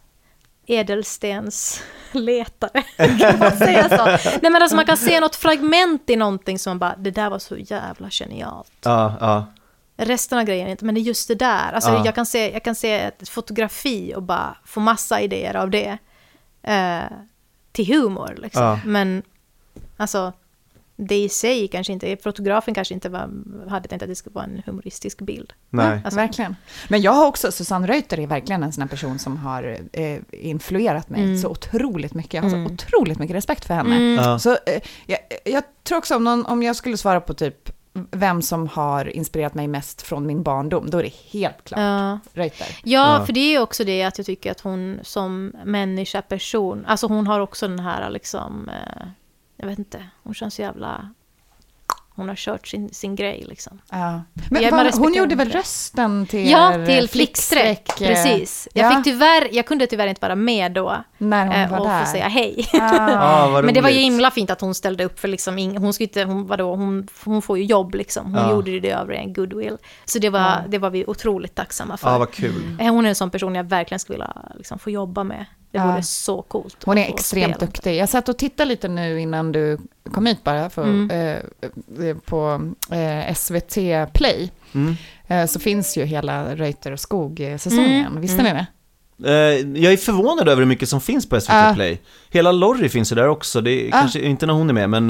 ädelstensletare. kan man säga så? Nej men alltså man kan se något fragment i någonting som man bara, det där var så jävla genialt. Ja, ja. Resten av grejen inte, men det är just det där. Alltså Ja. jag, kan se, jag kan se ett fotografi och bara få massa idéer av det. Eh, till humor liksom. Ja. Men alltså, det i sig kanske inte, fotografen kanske inte var, hade tänkt att det skulle vara en humoristisk bild. Nej. Alltså, Verkligen. Men jag har också, Susanne Reuter är verkligen en sån här person som har eh, influerat mig Mm. så otroligt mycket. Jag har så Mm. otroligt mycket respekt för henne. Mm. Ja. Så eh, jag, jag tror också om, någon, om jag skulle svara på typ vem som har inspirerat mig mest från min barndom, då är det helt klart Ja. Reuter. Ja, Ja. för det är ju också det att jag tycker att hon som människa, person, alltså hon har också den här liksom, eh, jag vet inte, hon känns så jävla, hon har kört sin, sin grej liksom. Ja. Men Ja, man vad- hon gjorde väl rösten till Ja, till flickstreck, eh, precis. Jag, ja, fick tyvärr, jag kunde tyvärr inte vara med då när hon eh, var och där. få säga hej. Ah, vad Men det var ju himla fint att hon ställde upp för liksom, hon, skulle inte, hon, vadå, hon, hon får ju jobb liksom. Hon Ja. gjorde det över en goodwill. Så det var, det var vi otroligt tacksamma för. Ja, vad kul. Eh, Hon är en sån person jag verkligen skulle vilja liksom, få jobba med. Det Ja. vore så coolt. Hon är extremt spela. duktig. Jag satt och tittade lite nu innan du kom hit bara för, Mm. eh, eh, på eh, SVT Play. Mm. Eh, så finns ju hela Reuter och Skog-säsongen. Mm. Visste ni det? Eh, jag är förvånad över hur mycket som finns på SVT Ja. Play. Hela Lorry finns ju där också, det är Ja. kanske inte när hon är med, men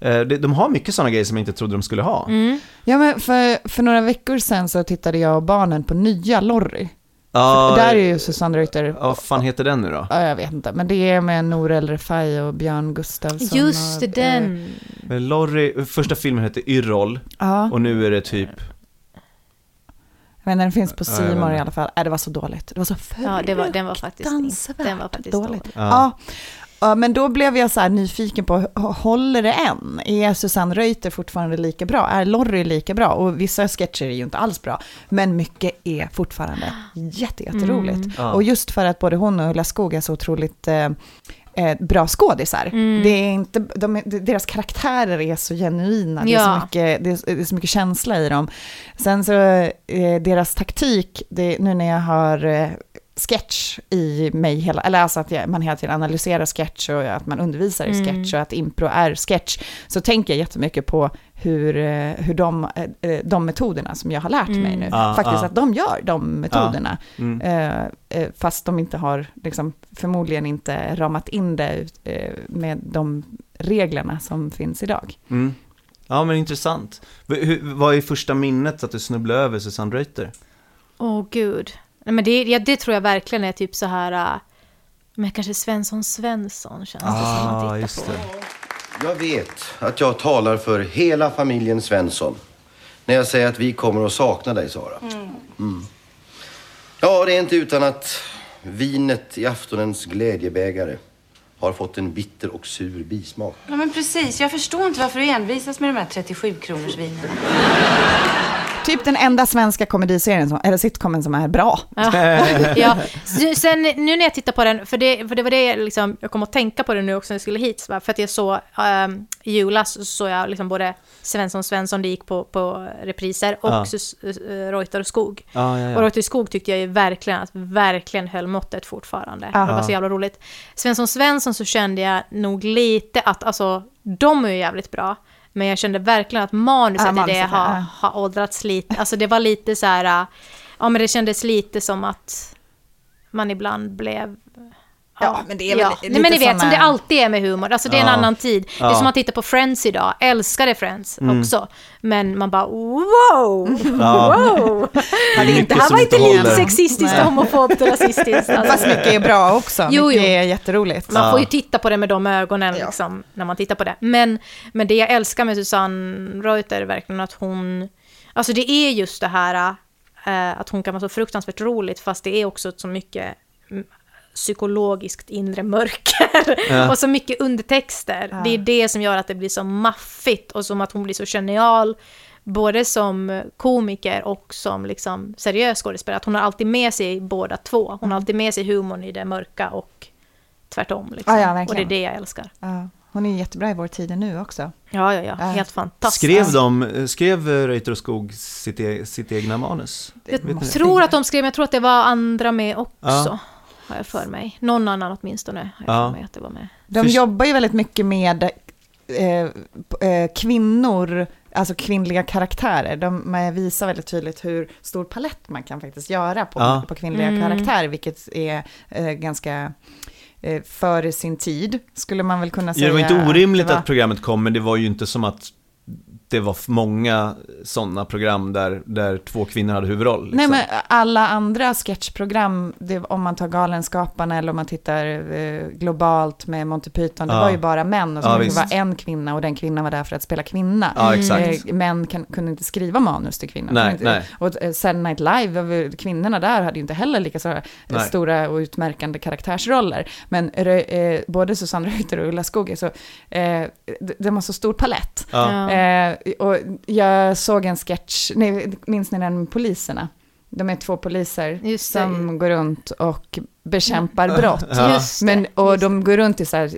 eh, de har mycket sådana grejer som jag inte trodde de skulle ha. Mm. Ja, men för, för några veckor sedan så tittade jag och barnen på nya Lorry. Ja, Där är ju Susanne Reuter, ja, vad fan heter den nu då? ja, jag vet inte, men det är med Nour El Refai och Björn Gustafsson. Just och, eh, den. Eh, Lorry, första filmen hette Yrrol, Ja, och nu är det typ, men den finns på Ja, jag Simor i alla fall. Äh, det var så dåligt. Det var så Ja, det var, den var faktiskt, fruktansvärt den var faktiskt dåligt. dålig. Ja. Ja. Ja, men då blev jag så här nyfiken på, håller det än? Är Susanne Reuter fortfarande lika bra? Är Lorry lika bra? Och vissa sketcher är ju inte alls bra, men mycket är fortfarande jätte, jätteroligt. Mm. Ja. Och just för att både hon och Ulla Skog är så otroligt eh, eh, bra skådisar. Mm. Det är inte, de, är- deras karaktärer är så genuina, det, är så Ja. mycket, det, är, det är så mycket känsla i dem. Sen så, eh, deras taktik, det, nu när jag har eh, sketch i mig hela, eller alltså att jag, man hela tiden analyserar sketch och att man undervisar i Mm. sketch och att impro är sketch, så tänker jag jättemycket på hur, eh, hur de, eh, eh, de metoderna som jag har lärt mig Mm. nu, Ja, faktiskt ja. att de gör de metoderna. Mm. Eh, eh, fast de inte har, liksom, förmodligen inte ramat in det med de reglerna som finns idag. Mm. Ja, men intressant. Hur- vad är första minnet att du snubblade över Susanne Reuter? Åh gud. Nej, men det, ja, det tror jag verkligen är typ så här, äh, men kanske Svensson Svensson känns det som att Ah, titta just på. det. Jag vet att jag talar för hela familjen Svensson när jag säger att vi kommer att sakna dig, Sara. Mm. Ja, det är inte utan att vinet i aftonens glädjebägare har fått en bitter och sur bismak. Ja, men precis. Jag förstår inte varför du envisas med de här 37 kronors vinen. Typ den enda svenska komediserien, som, eller sitcomen som är bra. ja. S- Sen nu när jag tittar på den, för det, för det var det jag liksom, jag kom att tänka på det nu också när jag skulle hit, för att jag såg um, i julas så såg jag liksom både Svensson Svensson, det gick på, på repriser, och Ja. Uh, Reuter och Skog. Ja, ja, Och ja. Reuter och Skog tyckte jag ju verkligen att verkligen höll måttet fortfarande. Ja. Det var så jävla roligt. Svensson Svensson så kände jag nog lite att, alltså, de är ju jävligt bra. Men jag kände verkligen att manuset Ja, i det har, ja. har åldrats lite. Alltså det var lite så här, ja men det kändes lite som att man ibland blev... Ja, men det är väl ja. lite Nej, men ni vet, såna- som det alltid är med humor. Alltså det är en Ja. annan tid. Det är Ja. som att titta på Friends idag. Älskade Friends Mm. också. Men man bara wow! Ja. Wow! Det är Det mycket här var inte lite sexistiskt, homofobt och rasistiskt. Alltså. Fast mycket är bra också, Jo, mycket jo. är jätteroligt. Man Ja. får ju titta på det med de ögonen Ja. liksom, när man tittar på det. Men, men det jag älskar med Susanne Reuter är verkligen att hon... Alltså det är just det här eh, att hon kan vara så fruktansvärt roligt fast det är också så mycket psykologiskt inre mörker Ja. och så mycket undertexter. Ja. Det är det som gör att det blir så maffigt och som att hon blir så genial både som komiker och som liksom seriös skådespelare. Att hon har alltid med sig båda två. Hon har alltid med sig humorn i det mörka och tvärtom. Liksom. Ja, ja, och det är det jag älskar. Ja. Hon är jättebra i Vår tid nu också. Ja, ja, ja. Helt fantastiskt. Skrev de, skrev Reuter och Skog sitt, e, sitt egna manus? Jag tror att de skrev, men jag tror att det var andra med också. Ja. Har jag för mig. Någon annan åtminstone har jag Ja. för mig att det var med. De Först- jobbar ju väldigt mycket med eh, eh, kvinnor, alltså kvinnliga karaktärer. De visar väldigt tydligt hur stor palett man kan faktiskt göra på, Ja. på kvinnliga Mm. karaktärer, vilket är eh, ganska eh, före sin tid, skulle man väl kunna säga. Ja, det var inte orimligt det var- att programmet kom, men det var ju inte som att det var många sådana program där, där två kvinnor hade huvudroll. Liksom. Nej, men alla andra sketchprogram, det, om man tar Galenskaparna eller om man tittar eh, globalt med Monty Python, det Ja. var ju bara män och så Ja, det var en kvinna och den kvinnan var där för att spela kvinna. Ja, exakt. Eh, män kan, kunde inte skriva manus till kvinnor. Nej, inte, nej. Och eh, Saturday Night Live, över- kvinnorna där hade ju inte heller lika så, eh, Nej. stora och utmärkande karaktärsroller. Men eh, både Susanne Reuter och Ulla Skog, är så, eh, de, de har så stor palett. Ja. Och jag såg en sketch, nej, minns ni den med poliserna? De är två poliser som går runt och bekämpar brott. Ja. Men, och de går runt i så här,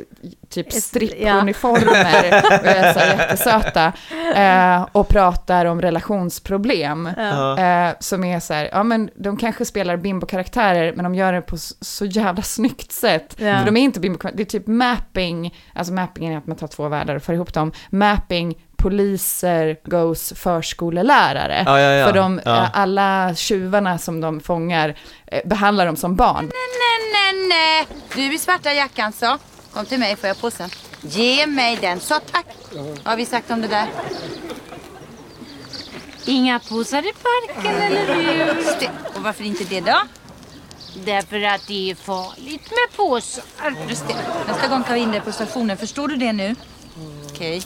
typ strippuniformer och är så här jättesöta. Eh, och pratar om relationsproblem. Ja. Eh, som är så här, ja men de kanske spelar bimbo-karaktärer, men de gör det på så, jävla snyggt sätt. Ja. För de är inte bimbo det är typ mapping, alltså mapping är att man tar två världar och för ihop dem. Mapping, poliser, goes förskolelärare. Ja, ja, ja. För de, Ja. eh, alla tjuvarna som de fångar eh, behandlar dem som barn. Nej, nej, nej. Du i svarta jackan så. Kom till mig får jag påsen. Ge mig den. Så tack. Vad har vi sagt om det där? Inga påsar i parken, eller hur? Och varför inte det då? Därför att det är farligt med påsar. Nästa gång tar vi in dig på stationen. Förstår du det nu? Okej.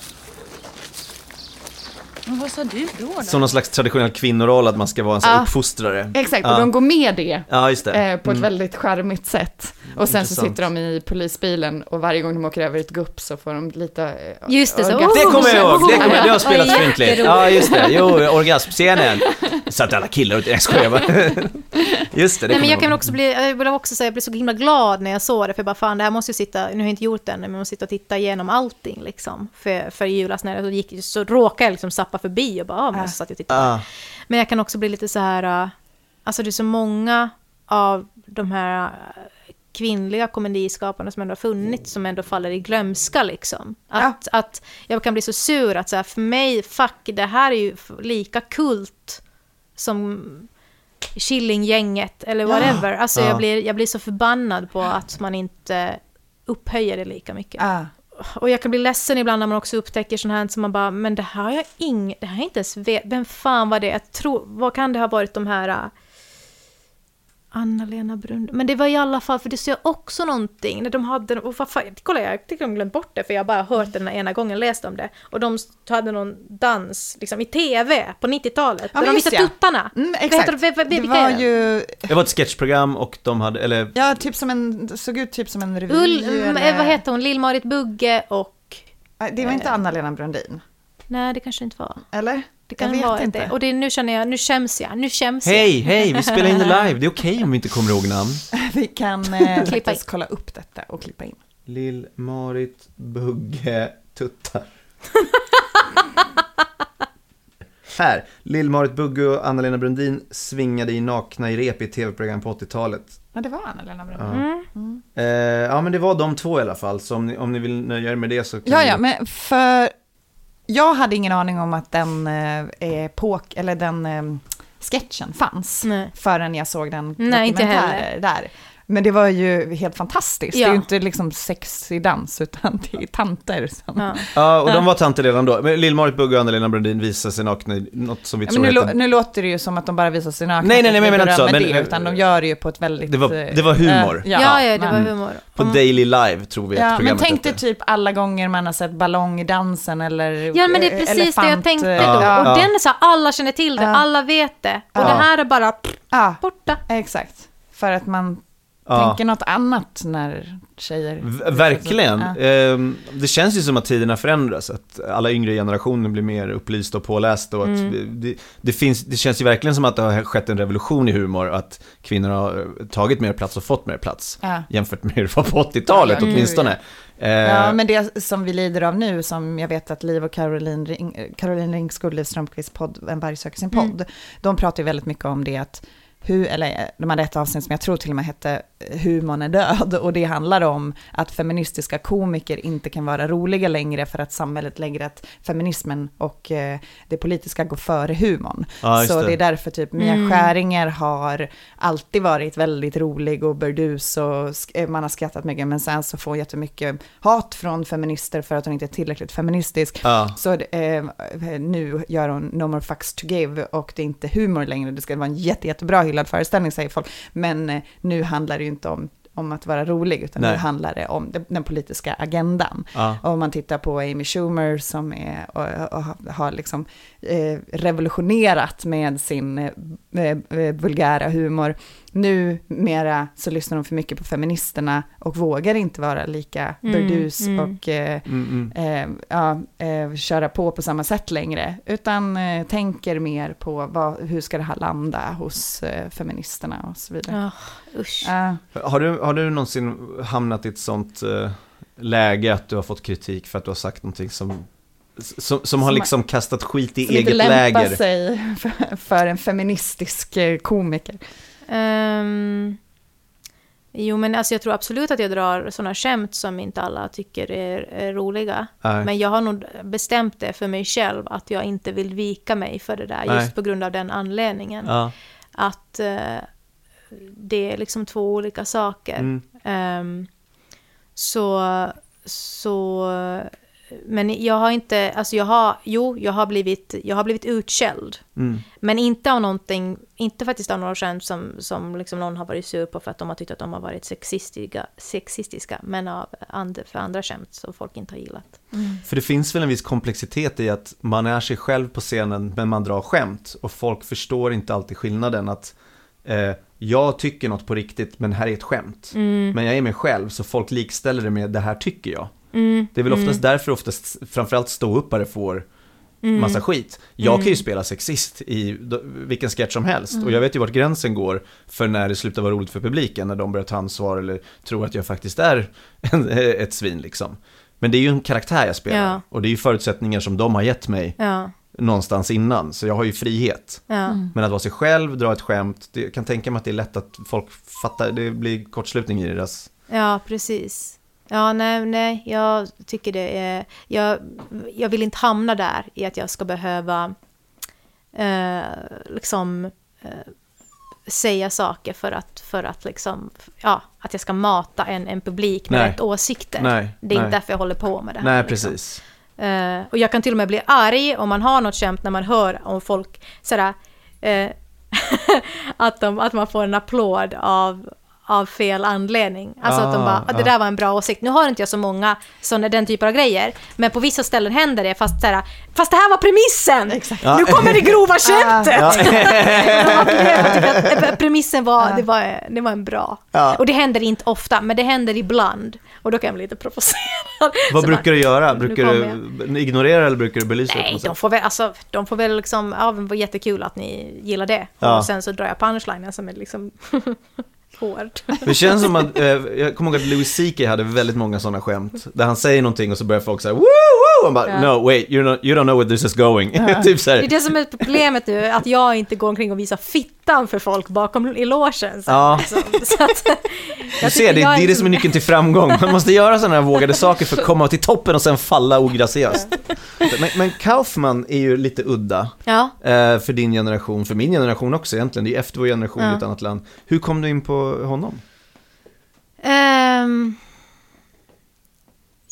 Men vad sa du då? då? Som någon slags traditionell kvinnoroll, att man ska vara en sån Ja. uppfostrare. Exakt, och Ja. de går med det. Ja, just det. Eh, på ett Mm. väldigt charmigt sätt. Och sen så Intressant. sitter de i polisbilen och varje gång de åker över ett gupp så får de lite... eh, Just det, så. orgasm. Det kommer jag ihåg, det, kommer, det har spelats jätteroligt. Ja, just det. Jo, orgasmscenen. Satt alla killar och... Jag skojar bara. Just det, det Nej, men kommer jag kan också bli, jag vill också säga, jag blev så himla glad när jag såg det, för jag bara fan, det här måste jag sitta, nu har jag inte gjort det än, men jag måste sitta och titta igenom allting liksom, för, för i julas när det gick, så råkade jag liksom sappa förbi och bara, ah, men så satt jag och tittade. Ah, Men jag kan också bli lite så här, äh, alltså det är så många av de här kvinnliga komediskaparna som ändå har funnits, som ändå faller i glömska liksom. Att, att jag kan bli så sur att så här, för mig, fuck, det här är ju lika kult som Killinggänget eller whatever. Alltså Ja. jag, blir, jag blir så förbannad på att man inte upphöjer det lika mycket. Ah. Och jag kan bli ledsen ibland när man också upptäcker sånt här som man bara, men det här har jag ing, det här är inte ens vet, vem fan var det? Jag tror, vad kan det ha varit de här... Äh, Anna-Lena Brund. Men det var i alla fall, för det ser också någonting, när de hade, och vad fan, kolla jag tycker de glömt bort det, för jag har bara hört det den ena gången, läst om det. Och de hade någon dans, liksom i TV, på 90-talet, Ja, där de visade ja. tuttarna. Mm, exakt. heter det? Det vilka var det? ju, Det var ett sketchprogram och de hade, eller... ja, typ som en, det såg ut typ som en revy. Ull, mm, eller- vad heter hon, Lill-Marit Bugge och... Det var inte Anna-Lena Brandin, Nej, det kanske inte var. eller? Det kan vara inte. det. Och det, nu känner jag, nu skäms jag, nu skäms jag. Hej, hej, vi spelar in det live. Det är okej om vi inte kommer ihåg namn. Vi kan eh, Klippa faktiskt kolla upp detta och klippa in. Lill-Marit Bugge Tuttar. Här, Lill-Marit Bugge och Anna-Lena Brundin svingade i nakna i rep i tv-program på 80-talet. Ja, det var Anna-Lena Brandin. Mm. Eh, ja, men det var de två i alla fall, så om ni, om ni vill nöja er med det så kan Ja, ja, men för jag hade ingen aning om att den eh, epok, eller den eh, sketchen fanns Nej. förrän jag såg den Nej, dokumentären där. Men det var ju helt fantastiskt. Det är Ja. ju inte liksom sexig dans, utan det är tanter som... Ja. Ja, och de Ja. var tanter redan då. Men Lill-Marit Bugge och Anna-Lena Brundin visade sig nakna i något som vi Ja, tror men nu, heter... nu låter det ju som att de bara visar sig nakna. Nej, nej, nej, men jag menar inte så, med men- det, utan de gör det ju på ett väldigt... Det var- eh, det var humor. eh, Ja, ja, det var men- humor. På Om- Daily Live tror vi att Ja, men programmet tänk dig typ alla gånger man har sett ballongdansen eller Ja, men det är eh, precis det jag elefant, tänkte då. Ja. Och Ja. den är så här, alla känner till det, Ja. alla vet det. Och Ja. det här är bara pff, Ja, borta. exakt. För att man Ja. tänker något annat när tjejer... V- Verkligen. Ja. Ehm, Det känns ju som att tiderna förändras, att alla yngre generationer blir mer upplysta och pålästa och att Mm. det, det, finns, det känns ju verkligen som att det har skett en revolution i humor, att kvinnor har tagit mer plats och fått mer plats Ja. jämfört med hur det var på 80-talet Ja, ja, åtminstone. Eh, Ja, men det som vi lider av nu, som jag vet att Liv och Caroline, Ring, Caroline Ringskog, Liv Strömquists podd, En varg söker sin podd, Mm. de pratar ju väldigt mycket om det att hur, eller de hade ett avsnitt som jag tror till och med hette Humorn är död, och det handlar om att feministiska komiker inte kan vara roliga längre för att samhället lägger att feminismen och eh, det politiska går före humorn. Just Så det. det är därför typ Mia Mm. Skäringer har alltid varit väldigt rolig och burdus och eh, man har skrattat mycket, men sen så får jättemycket hat från feminister för att hon inte är tillräckligt feministisk. Ja. Så eh, nu gör hon No More Fucks To Give och det är inte humor längre, det ska vara en jätte, jättebra hyllad föreställning säger folk, men eh, nu handlar det ju inte om om att vara rolig, utan Nej. nu handlar det om den, politiska agendan. Ja. Och om man tittar på Amy Schumer som är, och, och har- har liksom eh, revolutionerat med sin eh, eh, vulgära humor. Nu mera så lyssnar hon för mycket på feministerna och vågar inte vara lika Mm, burdus mm. och eh, Mm, eh, ja, eh, köra på på samma sätt längre, utan eh, tänker mer på vad, hur ska det här landa hos eh, feministerna och så vidare. Usch. Ja. Har, du, har du någonsin hamnat i ett sånt eh, läge att du har fått kritik för att du har sagt någonting som, som, som har Som- liksom kastat skit i som inte eget lämpar läger? sig för, för en feministisk komiker. Ehm, jo, men alltså jag tror absolut att jag drar sådana skämt som inte alla tycker är, är roliga. Nej. Men jag har nog bestämt det för mig själv att jag inte vill vika mig för det där Nej. just på grund av den anledningen. Ja. Att eh, det är liksom två olika saker. Mm. Ehm, så, så, men jag har inte, alltså jag har, jo, jag har blivit, jag har blivit utskälld. Mm. Men inte av någonting, inte faktiskt av några skämt som, som liksom någon har varit sur på för att de har tyckt att de har varit sexistiska, sexistiska men av and, för andra skämt som folk inte har gillat. För det finns väl en viss komplexitet i att man är sig själv på scenen men man drar skämt och folk förstår inte alltid skillnaden att eh, jag tycker något på riktigt men här är ett skämt. Mm. Men jag är mig själv så folk likställer det med det här tycker jag. Mm, Det är väl oftast mm. därför oftast framförallt ståuppare får Mm. massa skit. Jag kan ju spela sexist i vilken sketch som helst Mm. och jag vet ju vart gränsen går för när det slutar vara roligt för publiken, när de börjar ta ansvar eller tror att jag faktiskt är en, ett svin liksom. Men det är ju en karaktär jag spelar Ja. och det är ju förutsättningar som de har gett mig Ja. någonstans innan, så jag har ju frihet. Ja. Mm. Men att vara sig själv, dra ett skämt, det, jag kan tänka mig att det är lätt att folk fattar, det blir kortslutning i deras... Ja, precis. Ja, nej, nej, jag tycker det är... Jag, jag vill inte hamna där i att jag ska behöva eh, liksom eh, säga saker för att, för att liksom, ja, att jag ska mata en, en publik med Nej. rätt åsikter. Nej, det är nej. inte därför jag håller på med det här. Nej, liksom. precis. Eh, och jag kan till och med bli arg om man har något skämt när man hör om folk sådär, eh, att, de, att man får en applåd av, av fel anledning. Alltså att de Ah, bara, det ah. där var en bra åsikt. Nu har inte jag så många sådana, den typen av grejer, men på vissa ställen händer det, fast såhär, fast det här var premissen! Ja. Nu kommer det grova skämtet! Ja. De eh, premissen var, det var, det var en bra. Ja. Och det händer inte ofta, men det händer ibland. Och då kan jag bli lite provocerad. Vad Så brukar bara, du göra? Brukar du ignorera eller brukar du belysa det Nej, de får väl, alltså, de får väl liksom, ja, det var jättekul att ni gillar det. Ja. Och sen så drar jag punchlinen som är liksom hård. Det känns som att, eh, jag kommer ihåg att Louis CK hade väldigt många sådana skämt, där han säger någonting och så börjar folk säga woo woo, han bara Ja. no wait, you don't, you don't know where this is going. typ så Det är här. det som är problemet nu, att jag inte går omkring och visar fittan för folk bakom i logen. Så, Ja. liksom. så att, Du ser, det, det är det som är nyckeln till framgång. Man måste göra sådana här vågade saker för att komma till toppen och sen falla ograciöst. Men, men Kaufman är ju lite udda. Ja. eh, För din generation, för min generation också egentligen. Det är efter vår generation i Ja. ett annat land. Hur kom du in på honom? Ehm,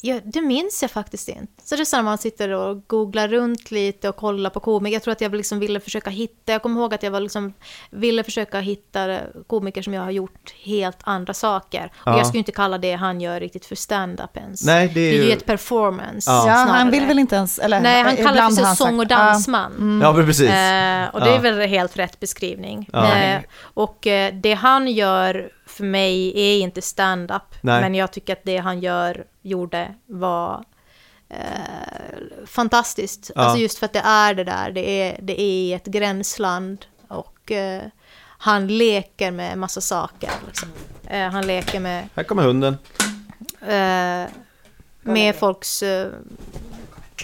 ja, det minns jag faktiskt inte. Så det är så när man sitter och googlar runt lite och kollar på komiker. Jag tror att jag liksom ville försöka hitta, jag kommer ihåg att jag var liksom, ville försöka hitta komiker som jag har gjort helt andra saker. Och Ja. jag skulle inte kalla det han gör riktigt för stand-up ens. Nej, det är ju ju- ett performance Ja. Ja, han vill väl inte ens, eller Nej, han kallar det för han sång och dansman. Ja, mm. Ja, precis. Eh, och det Ja. är väl helt rätt beskrivning. Ja. Eh, och eh, det han gör för mig är inte stand-up. Men jag tycker att det han gör, gjorde var eh, fantastiskt. Ja. Alltså just för att det är det där, det är, det är ett gränsland. Och eh, han leker med massa saker. Liksom. Eh, han leker med, Här kommer hunden. eh, med folks... Eh,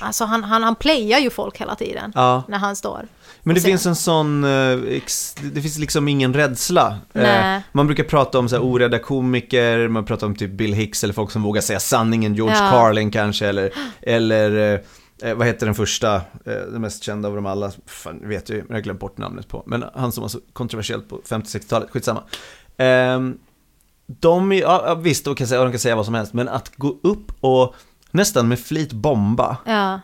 alltså han, han, han playar ju folk hela tiden Ja. när han står. Men det finns en sån, eh, det finns liksom ingen rädsla. Eh, Nej. man brukar prata om så här orädda komiker, man pratar om typ Bill Hicks eller folk som vågar säga sanningen, George Ja. Carlin kanske, eller, eller eh, vad heter den första, den mest kända av dem alla, fan vet jag ju, men jag har glömt bort namnet på, men han som var så kontroversiellt på 50-60-talet, skitsamma. Ehm, de, ja, ja, visst, de kan, säga, de kan säga vad som helst, men att gå upp och nästan med flit bomba, Ja.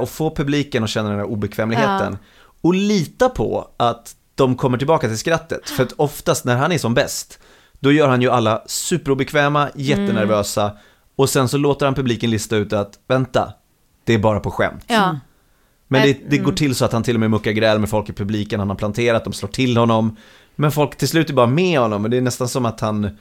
och få publiken att känna den här obekvämligheten. Och lita på att de kommer tillbaka till skrattet. För att oftast när han är som bäst, då gör han ju alla superobekväma, jättenervösa. Och sen så låter han publiken lista ut att, vänta, det är bara på skämt. Ja. Men det, det går mm. till så att han till och med muckar gräl med folk i publiken, han har planterat, de slår till honom. Men folk till slut är bara med honom, och det är nästan som att han,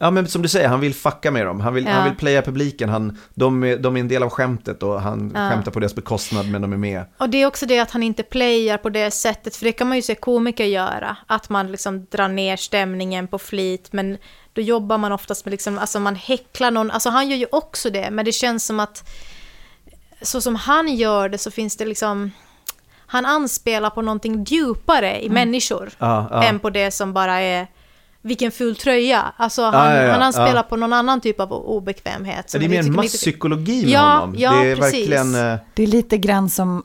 ja men som du säger, han vill fucka med dem. Han vill, Ja. han vill playa publiken, han, de, är, de är en del av skämtet och han Ja. skämtar på deras bekostnad men de är med. Och det är också det att han inte playar på det sättet, för det kan man ju se komiker göra, att man liksom drar ner stämningen på flit, men då jobbar man oftast med liksom, alltså man häcklar någon, alltså han gör ju också det, men det känns som att så som han gör det så finns det liksom, han anspelar på någonting djupare i människor, Ja, ja. än på det som bara är vilken ful tröja. Alltså han, Ja, ja, ja, han anspelar ja. på någon annan typ av obekvämhet. Det är mer masspsykologi med Ja, honom. ja, det är precis. verkligen... eh, Det är lite grann som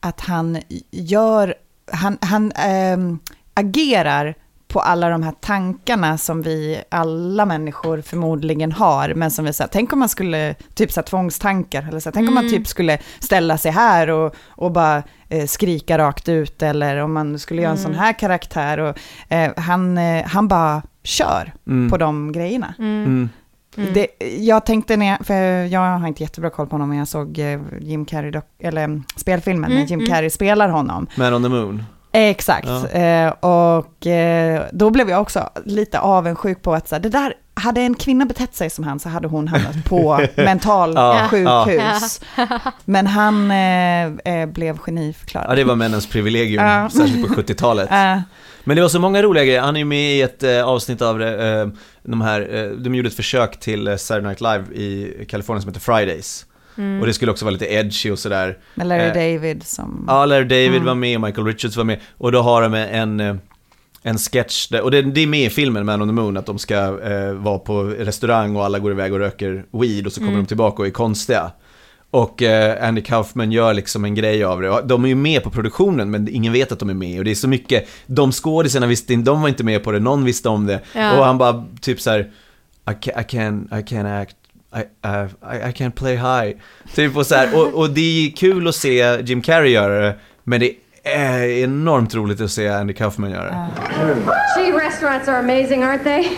att han gör, han, han ehm, agerar på alla de här tankarna som vi alla människor förmodligen har, men som vi säger, tänk om man skulle, typ så här, tvångstankar, eller så här, tänk om man Mm. typ skulle ställa sig här och, och bara eh, skrika rakt ut, eller om man skulle göra en Mm. sån här karaktär, och eh, han, eh, han bara kör Mm. på de grejerna. Mm. Det, jag tänkte när jag, för jag har inte jättebra koll på honom, men jag såg eh, Jim Carrey, eller mm, spelfilmen, Mm, när Jim mm. Carrey spelar honom. Man on the moon. Exakt, Ja. eh, och eh, då blev jag också lite avundsjuk på att så här, det där, hade en kvinna betett sig som han så hade hon hamnat på mental Ja, sjukhus. Men han eh, eh, blev geniförklarad. Ja, det var männens privilegium, Ja. särskilt på 70-talet. Eh, Men det var så många roliga grejer, han är ju med i ett eh, avsnitt av eh, de här, eh, de gjorde ett försök till eh, Saturday Night Live i Kalifornien som heter Fridays. Mm. Och det skulle också vara lite edgy och sådär. med Larry Eh, David som... Ja, Larry David Mm. var med och Michael Richards var med. Och då har de en, eh, en sketch, där, och det, det är med i filmen Man on the Moon, att de ska eh, vara på restaurang och alla går iväg och röker weed och så kommer Mm. de tillbaka och är konstiga. Och eh, Andy Kaufman gör liksom en grej av det. De är ju med på produktionen men ingen vet att de är med. Och det är så mycket, de skådisarna visste inte, de var inte med på det, någon visste om det. Ja. Och han bara typ så här, I can, I can, I can act, I, uh, I, I can't play high. Typ och så här, och, och det är kul att se Jim Carrey göra det, men det är enormt roligt att se Andy Kaufman göra det. Uh. Gee, restaurants are amazing, aren't they?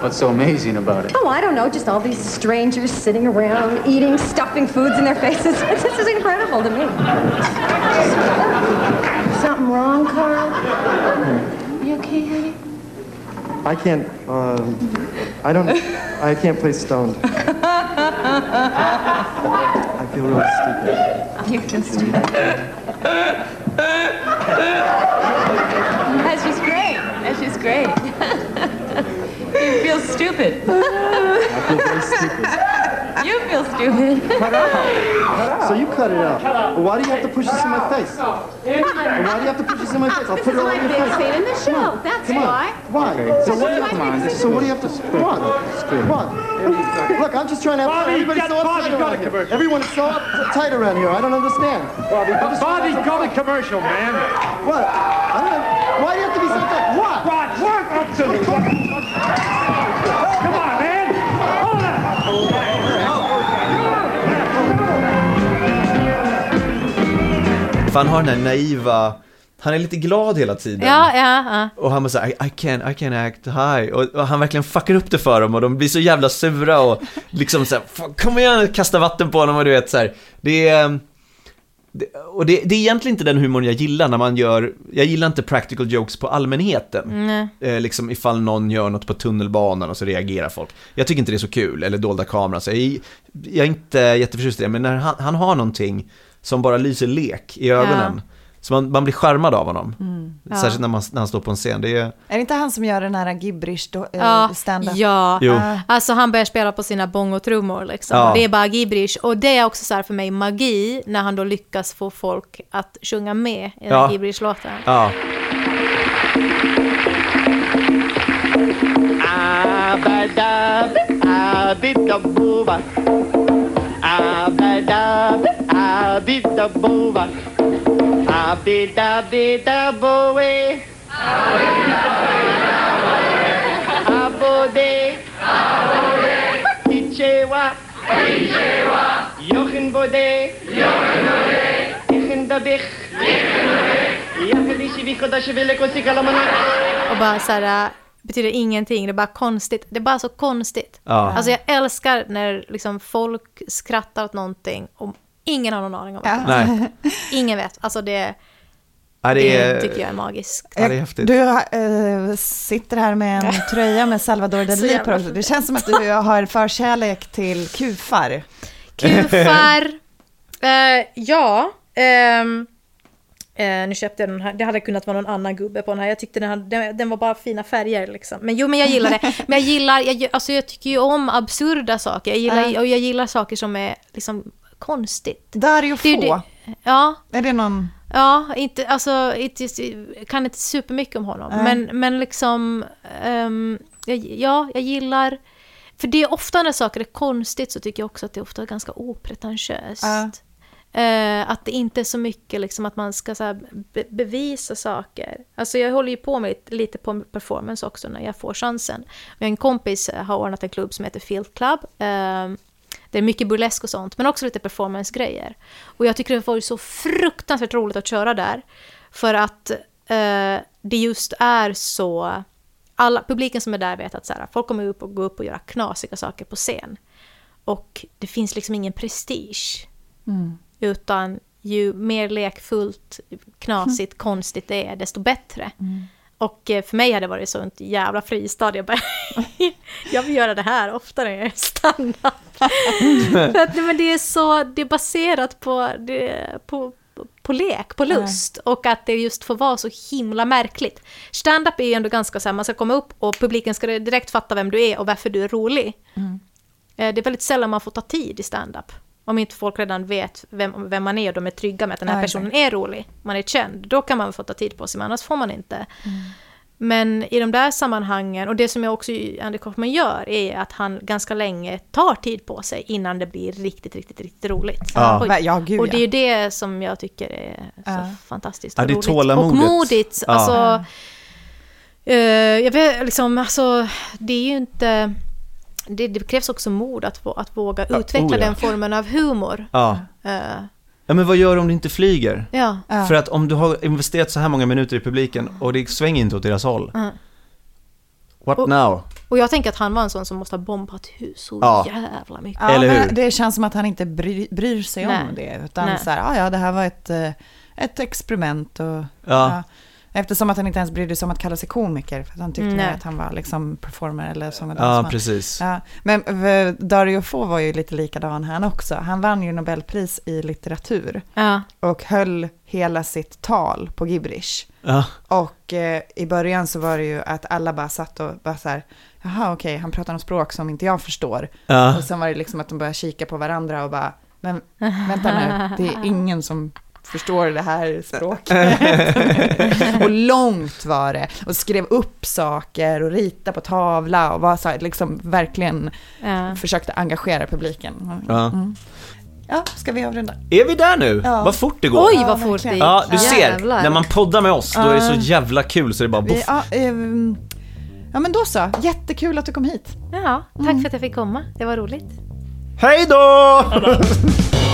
What's so amazing about it? Oh, I don't know, just all these strangers sitting around eating, stuffing foods in their faces. This is incredible to me. Something wrong, Carl? Hmm. You okay, honey? I can't. Um, I don't. I can't play stoned. I feel really stupid. You feel stupid. That's just great. That's just great. you feel stupid. I feel very stupid. You feel stupid. Cut it out. So you cut it out. But why do you have to push this in my face? Why do you have to push this in my face? I'll put it all my in your big face. fan in the show. That's Come on. why. Why? So what do you Come on, this So what do you have to? What? What? Look, I'm just trying to have fun. Everybody's so uptight around here. Everyone is so uptight around here. I don't understand. Bobby, Bobby, go to commercial, man. What? I don't know. Why do you have to be so uptight? What? Rod, work up to me. För han har den här naiva, han är lite glad hela tiden. Ja, ja, ja. Och han bara såhär, I, I can, I can act high. Och, och han verkligen fuckar upp det för dem och de blir så jävla sura och liksom såhär, "Fan, kom igen, kasta vatten på honom och du vet såhär. Det är, det, och det, det är egentligen inte den humorn jag gillar när man gör, jag gillar inte practical jokes på allmänheten. Nej. Eh, liksom ifall någon gör något på tunnelbanan och så reagerar folk. Jag tycker inte det är så kul, eller dolda kameran. Så jag, jag är inte jätteförtjust i det, men när han, han har någonting som bara lyser lek i ögonen. Så man, man blir charmad av honom. Mm. Ja. Särskilt när, man, när han står på en scen. Det är, Är det inte han som gör den här gibberish då, eh, Ja, stand-up? ja. Jo. Alltså han börjar spela på sina bongotrummor liksom. Ja. Det är bara gibberish. Och det är också så här för mig magi när han då lyckas få folk att sjunga med i den Ja. gibberish-låten. ja. Abadab, abidabova. Abba-dabba, abba-dabba, abba-dabba-dabba-way. Abode, abode, Ichewa, Ichewa, Jochen Bode, Jochen Bode, Ichen Dabich, Ichen Dabich, Yachadishivikodashivile Kosikalamana. Oba Sarah. Betyder ingenting, det är bara konstigt. Det är bara så konstigt. Ja. Alltså jag älskar när liksom folk skrattar åt någonting och ingen har någon aning om vad det är. Nej. Ingen vet. Alltså det, Ja, det, det är, tycker jag är magiskt. Ja, det är häftigt. Du eh, sitter här med en tröja med Salvador Dalí på. också. Det känns som att du har förkärlek till kufar. Kufar. Eh, ja. ehm, eh, nu köpte jag den här. Det hade kunnat vara någon annan gubbe på den här. Jag tyckte den, hade, den, den var bara fina färger liksom. Men jo, men jag gillar det. Men jag gillar, jag, alltså jag tycker ju om absurda saker. Jag gillar, Ja. och jag gillar saker som är liksom konstigt. Dario Det är ju Fo. det- Ja, Är det någon... Ja, inte, alltså, inte, jag kan inte supermycket om honom. Nej. Men, men liksom, ehm, jag, ja, jag gillar... För det är ofta när saker är konstigt så tycker jag också att det är ofta ganska opretentiöst. Ja. Eh, att det inte är så mycket liksom att man ska så här, be bevisa saker. Alltså jag håller ju på med lite, lite på performance också när jag får chansen. Min kompis har ordnat en klubb som heter Field Club. Eh, det är mycket burlesk och sånt, men också lite performance-grejer. Och jag tycker det var så fruktansvärt roligt att köra där. För att eh, det just är så... Alla, publiken som är där vet att så här, folk kommer upp och gå upp och göra knasiga saker på scen. Och det finns liksom ingen prestige. Mm. Utan ju mer lekfullt, knasigt, konstigt det är, desto bättre. Mm. Och eh, för mig hade det varit så ett jävla fristad. Jag bara, jag vill göra det här oftare är stand-up. för att, men det är så, det är baserat på, det, på, på lek, på lust. Och att det just får vara så himla märkligt. Stand-up är ju ändå ganska så här, man ska komma upp och publiken ska direkt fatta vem du är och varför du är rolig. Mm. Eh, Det är väldigt sällan man får ta tid i stand-up. Om inte folk redan vet vem, vem man är och de är trygga med att den här Ja, personen exakt. är rolig, man är känd, då kan man få ta tid på sig, men annars får man inte. Men i de där sammanhangen, och det som jag också Andy Kaufman gör, är att han ganska länge tar tid på sig innan det blir riktigt, riktigt, riktigt roligt. Ja, och, ja, gud, och det är ju det som jag tycker är så Ja. fantastiskt Ja, och det är roligt. Och modigt. Ja. Alltså, eh, jag vet, liksom, alltså, det är ju inte... Det, det krävs också mod att, att våga Ja, utveckla oh ja. den formen av humor. Ja. Eh, ja, men vad gör du om du inte flyger? ja. Ja. För att om du har investerat så här många minuter i publiken och det svänger inte åt deras håll. Mm. What Och- now? Och jag tänker att han var en sån som måste ha bombat hus så Ja. jävla mycket. Ja, Eller men hur? Det känns som att han inte bry, bryr sig Nej. om det. Utan Nej. så här, "Ah, ja, det här var ett, eh, ett experiment. Och, Ja. Ja. Eftersom att han inte ens brydde sig om att kalla sig komiker. För han tyckte Nej. mer att han var liksom performer eller sång och Ja, dansman. precis. Ja, men eh, Dario Fo var ju lite likadan han också. Han vann ju Nobelpris i litteratur Ja. och höll hela sitt tal på gibberish. Ja. Och eh, i början så var det ju att alla bara satt och bara så här, jaha okej, han pratar något språk som inte jag förstår. Ja. Och sen var det liksom att de började kika på varandra och bara, men vänta nu, det är ingen som förstår det här språket. och långt var det. Och skrev upp saker och ritade på tavla och var så här, liksom verkligen Ja. försökte engagera publiken. Ja. Mm. Ja, ska vi avrunda? Är vi där nu? Ja. Vad fort det går. Oj, vad fort det gick. Ja, du ser. Jävlar. När man poddar med oss, då är det så jävla kul så det är bara boff. ja, ehm, ja, men då så. Jättekul att du kom hit. Ja, tack för att jag fick komma. Det var roligt. Hej då!